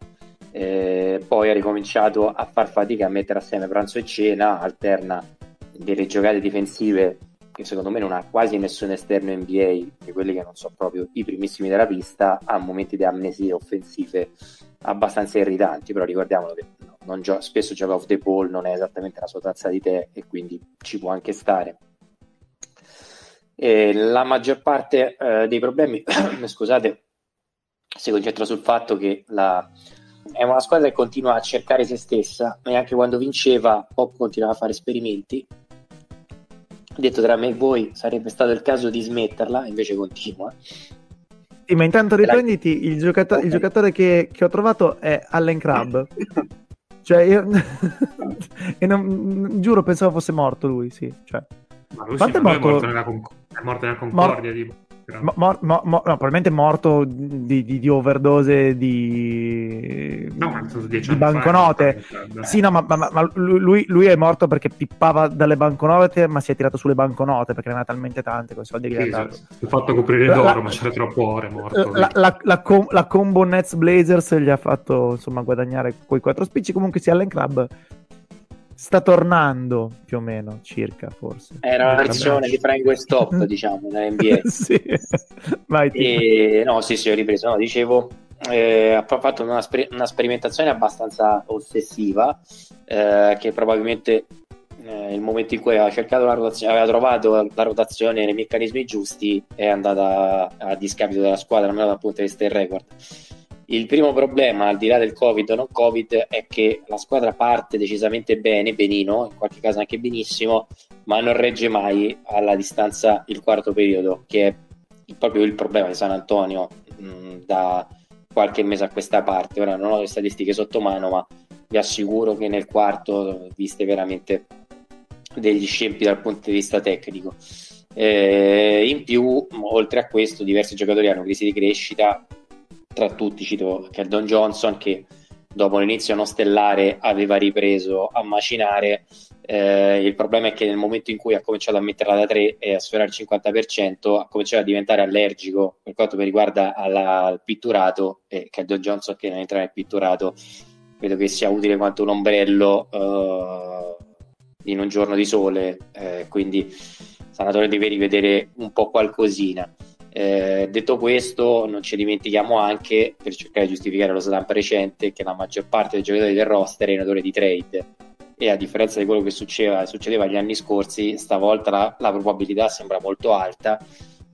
Eh, poi ha ricominciato a far fatica a mettere assieme pranzo e cena, alterna delle giocate difensive che secondo me non ha quasi nessun esterno NBA, di quelli che non so proprio i primissimi della pista, ha momenti di amnesie offensive abbastanza irritanti, però ricordiamolo che gio- spesso gioca off the ball, non è esattamente la sua tazza di tè e quindi ci può anche stare. E la maggior parte eh, dei problemi, scusate, si concentra sul fatto che la, è una squadra che continua a cercare se stessa e anche quando vinceva Pop continuava a fare esperimenti detto tra me e voi sarebbe stato il caso di smetterla, invece continua. Sì, ma intanto riprenditi, il, giocato- okay. il giocatore che, che, ho trovato è Allen Crabbe. cioè, io... e non, giuro, pensavo fosse morto lui, sì. Cioè... Ma lui sì, è, morto... è morto nella, con... è morto nella Concordia, Mor- tipo. Mo, mo, mo, no, probabilmente morto di, di, di overdose di, no, di banconote. Fa, sì, no, ma, ma, ma lui, lui, è morto perché pippava dalle banconote, ma si è tirato sulle banconote perché ne aveva talmente tante con i soldi che sì, gli. Si è fatto coprire d'oro, la, ma c'era troppo ore morto. La, la, la, com, la combo Nets Blazers gli ha fatto insomma guadagnare quei quattro spicci. Comunque, sì, Allen Club sta tornando più o meno, circa forse. Era una versione di Frank Stop, diciamo, nell'NBA. sì, vai. E... No, sì, sì, ho ripreso. No, dicevo, eh, ha fatto una, sper- una, sperimentazione abbastanza ossessiva, eh, che probabilmente eh, il momento in cui aveva cercato la rotazione, aveva trovato la rotazione nei meccanismi giusti, è andata a, a discapito della squadra, almeno dal punto di vista del record. Il primo problema, al di là del Covid o non Covid, è che la squadra parte decisamente bene, benino, in qualche caso anche benissimo, ma non regge mai alla distanza il quarto periodo, che è proprio il problema di San Antonio mh, da qualche mese a questa parte. Ora non ho le statistiche sotto mano, ma vi assicuro che nel quarto viste veramente degli scempi dal punto di vista tecnico. Eh, in più, oltre a questo, diversi giocatori hanno crisi di crescita, tra tutti cito Keldon Johnson che dopo l'inizio non stellare aveva ripreso a macinare eh, il problema è che nel momento in cui ha cominciato a metterla da 3 e a sfiorare il 50% ha cominciato a diventare allergico per quanto mi riguarda alla, al pitturato e Keldon Johnson che non entra nel pitturato credo che sia utile quanto un ombrello eh, in un giorno di sole, eh, quindi San Antonio deve rivedere un po' qualcosina. Eh, detto questo, non ci dimentichiamo anche, per cercare di giustificare lo stamp recente, che la maggior parte dei giocatori del roster è in odore di trade e a differenza di quello che succedeva, succedeva gli anni scorsi, stavolta la, la, probabilità sembra molto alta,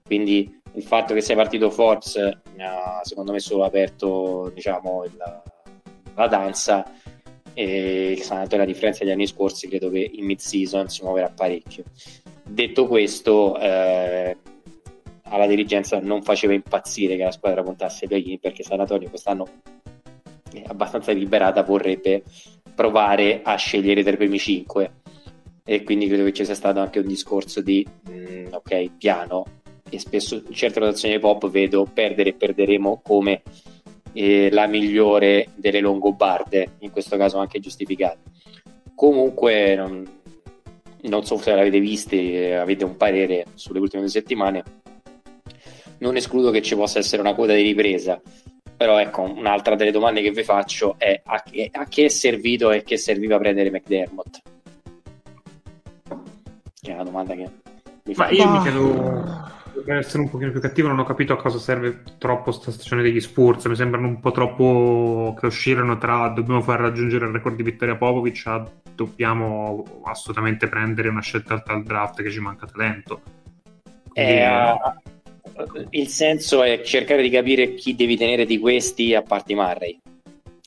quindi il fatto che sia partito Forbes ha secondo me solo aperto diciamo, il, la danza e San Antonio a differenza degli anni scorsi credo che in mid season si muoverà parecchio. Detto questo, eh, alla dirigenza non faceva impazzire che la squadra puntasse play perché San Antonio quest'anno è abbastanza liberata, vorrebbe provare a scegliere tra i primi 5 e quindi credo che ci sia stato anche un discorso di mh, mm, ok, piano. E spesso in certe rotazioni pop vedo perdere e perderemo come eh, la migliore delle longobarde, in questo caso anche giustificata. Comunque non, non so se l'avete viste, avete un parere sulle ultime due settimane, non escludo che ci possa essere una coda di ripresa, però ecco, un'altra delle domande che vi faccio è a che, a che è servito e che serviva prendere McDermott? Che è una domanda che mi fa. Ma io mi chiedo, per essere un pochino più cattivo, non ho capito a cosa serve troppo sta stagione degli Spurs. Mi sembrano un po' troppo che uscirono tra dobbiamo far raggiungere il record di vittoria Popovic a dobbiamo assolutamente prendere una scelta alta al draft che ci manca talento. Quindi, eh, il senso è cercare di capire chi devi tenere di questi a parte Murray.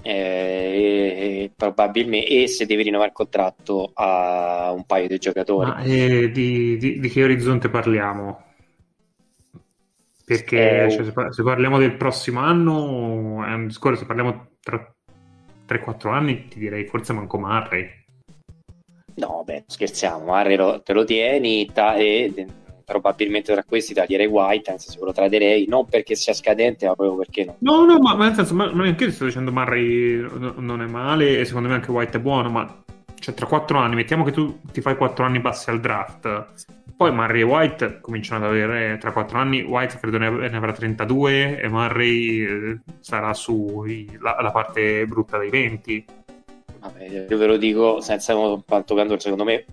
Eh, probabilmente e se devi rinnovare il contratto a un paio di giocatori. Ma, eh, di, di, di, che orizzonte parliamo? Perché eh, cioè, se, se, parliamo del prossimo anno è un discorso, se parliamo tra 3-4 anni ti direi forse manco Murray. No, beh, scherziamo, Murray lo, te lo tieni ta- e probabilmente tra questi taglierei White, anzi se lo traderei, non perché sia scadente, ma proprio perché no. No, no, ma, ma nel senso, ma, ma anche io sto dicendo Murray non è male e secondo me anche White è buono, ma cioè tra quattro anni, mettiamo che tu ti fai quattro anni bassi al draft, poi Murray e White cominciano ad avere tra quattro anni, White credo ne, ne avrà 32 e Murray eh, sarà su la, la, parte brutta dei 20. Vabbè, io ve lo dico senza toccando secondo me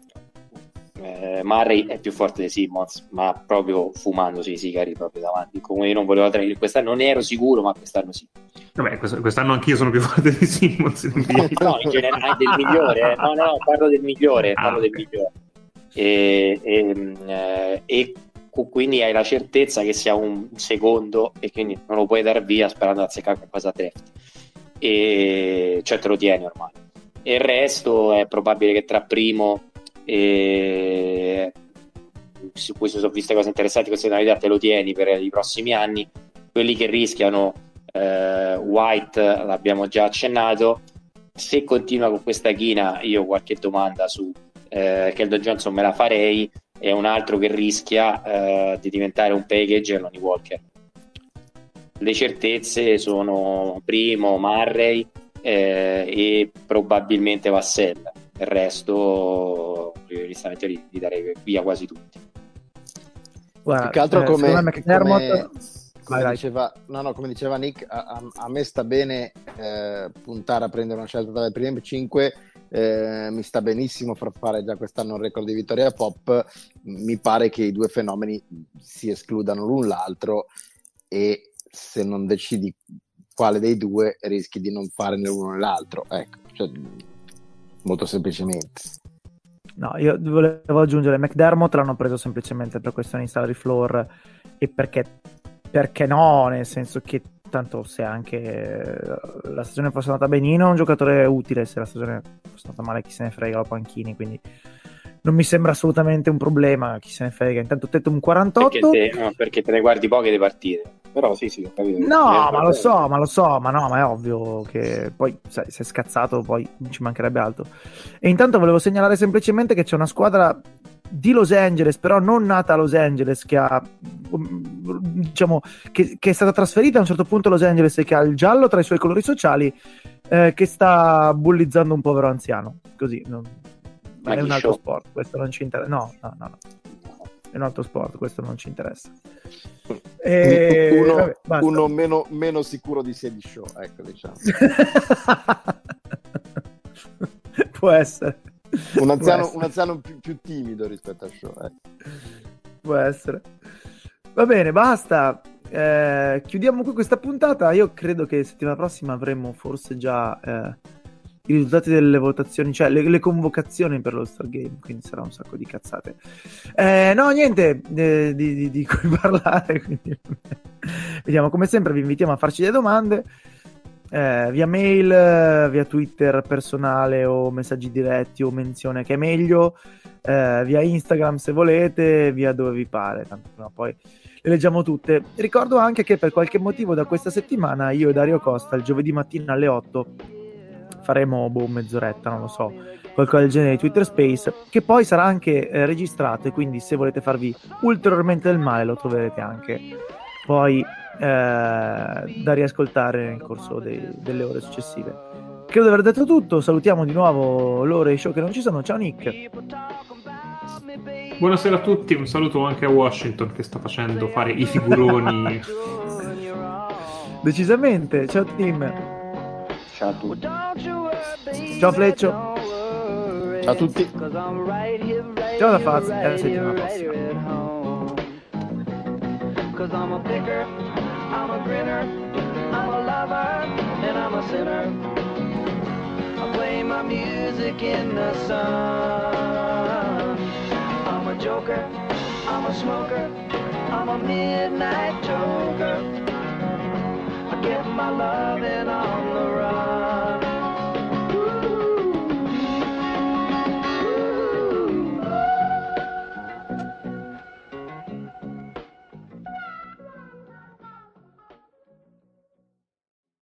eh, Murray è più forte di Simmons, ma proprio fumandosi i sigari proprio davanti. Come io non volevo tenere quest'anno, non ero sicuro, ma quest'anno sì. Vabbè, quest'anno anch'io sono più forte di Simmons. no, in generale del migliore, eh. no, no, parlo del migliore, ah, parlo okay. del migliore. E, e, eh, e, quindi hai la certezza che sia un secondo e quindi non lo puoi dar via sperando di azzeccare qualcosa a draft. E cioè te lo tieni ormai. E il resto è probabile che tra primo e su cui sono viste cose interessanti, queste novità te lo tieni per i prossimi anni. Quelli che rischiano, eh, White l'abbiamo già accennato. Se continua con questa china, io qualche domanda su eh, Keldon Johnson me la farei. È un altro che rischia eh, di diventare un package e Lonnie Walker. Le certezze sono primo Murray eh, e probabilmente Vassell. Il resto onestamente li, li darei via quasi tutti. Guarda, Più che altro eh, come, come, come, diceva, no, no, come, diceva, Nick, a, a me sta bene eh, puntare a prendere una scelta dalle prime 5. Eh, mi sta benissimo far fare già quest'anno un record di vittoria pop. Mi pare che i due fenomeni si escludano l'un l'altro e se non decidi quale dei due rischi di non fare né l'uno né l'altro. Ecco, cioè, molto semplicemente. No, io volevo aggiungere McDermott l'hanno preso semplicemente per questioni di salary floor e perché, perché no, nel senso che tanto se anche la stagione fosse andata benino è un giocatore utile, se la stagione fosse andata male chi se ne frega lo panchini, quindi non mi sembra assolutamente un problema, chi se ne frega. Intanto Tatum 48. Perché te, no, perché te ne guardi poche le partite. Però sì, sì, ho capito. No, ma lo so, ma lo so, ma no, ma è ovvio che poi se, se è scazzato poi ci mancherebbe altro. E intanto volevo segnalare semplicemente che c'è una squadra di Los Angeles, però non nata a Los Angeles, che ha diciamo che, che, è stata trasferita a un certo punto a Los Angeles e che ha il giallo tra i suoi colori sociali, eh, che sta bullizzando un povero anziano. Così, non, ma è un altro show? sport, questo non ci interessa. No, no, no, no. È un altro sport, questo non ci interessa. E... Uno, vabbè, uno meno, meno, sicuro di sé di show, ecco, diciamo. Può essere. un anziano, un anziano più, più, timido rispetto a Show. Eh. Può essere. Va bene, basta. Eh, chiudiamo qui questa puntata. Io credo che settimana prossima avremo forse già eh, i risultati delle votazioni, cioè le, le, convocazioni per lo Star Game, quindi sarà un sacco di cazzate. Eh, no, niente eh, di, di, di, cui parlare. Quindi... Vediamo, come sempre vi invitiamo a farci delle domande. Eh, via mail, via Twitter personale o messaggi diretti o menzione che è meglio, eh, via Instagram se volete, via dove vi pare, tanto prima poi le leggiamo tutte. Ricordo anche che per qualche motivo da questa settimana io e Dario Costa il giovedì mattina alle 8 faremo boh, mezz'oretta, non lo so, qualcosa del genere di Twitter Space, che poi sarà anche eh, registrato e quindi se volete farvi ulteriormente del male lo troverete anche poi eh, da riascoltare nel corso dei, delle ore successive. Credo di aver detto tutto, salutiamo di nuovo loro e show che non ci sono, ciao Nick. Buonasera a tutti, un saluto anche a Washington che sta facendo fare i figuroni. Decisamente, ciao team. Ciao a tutti. Ciao Fleccio. Ciao a tutti. Ciao da Faz, e alla settimana prossima. Play my music in the sun. I'm a joker, I'm a smoker, I'm a midnight joker. I get my loving on the run.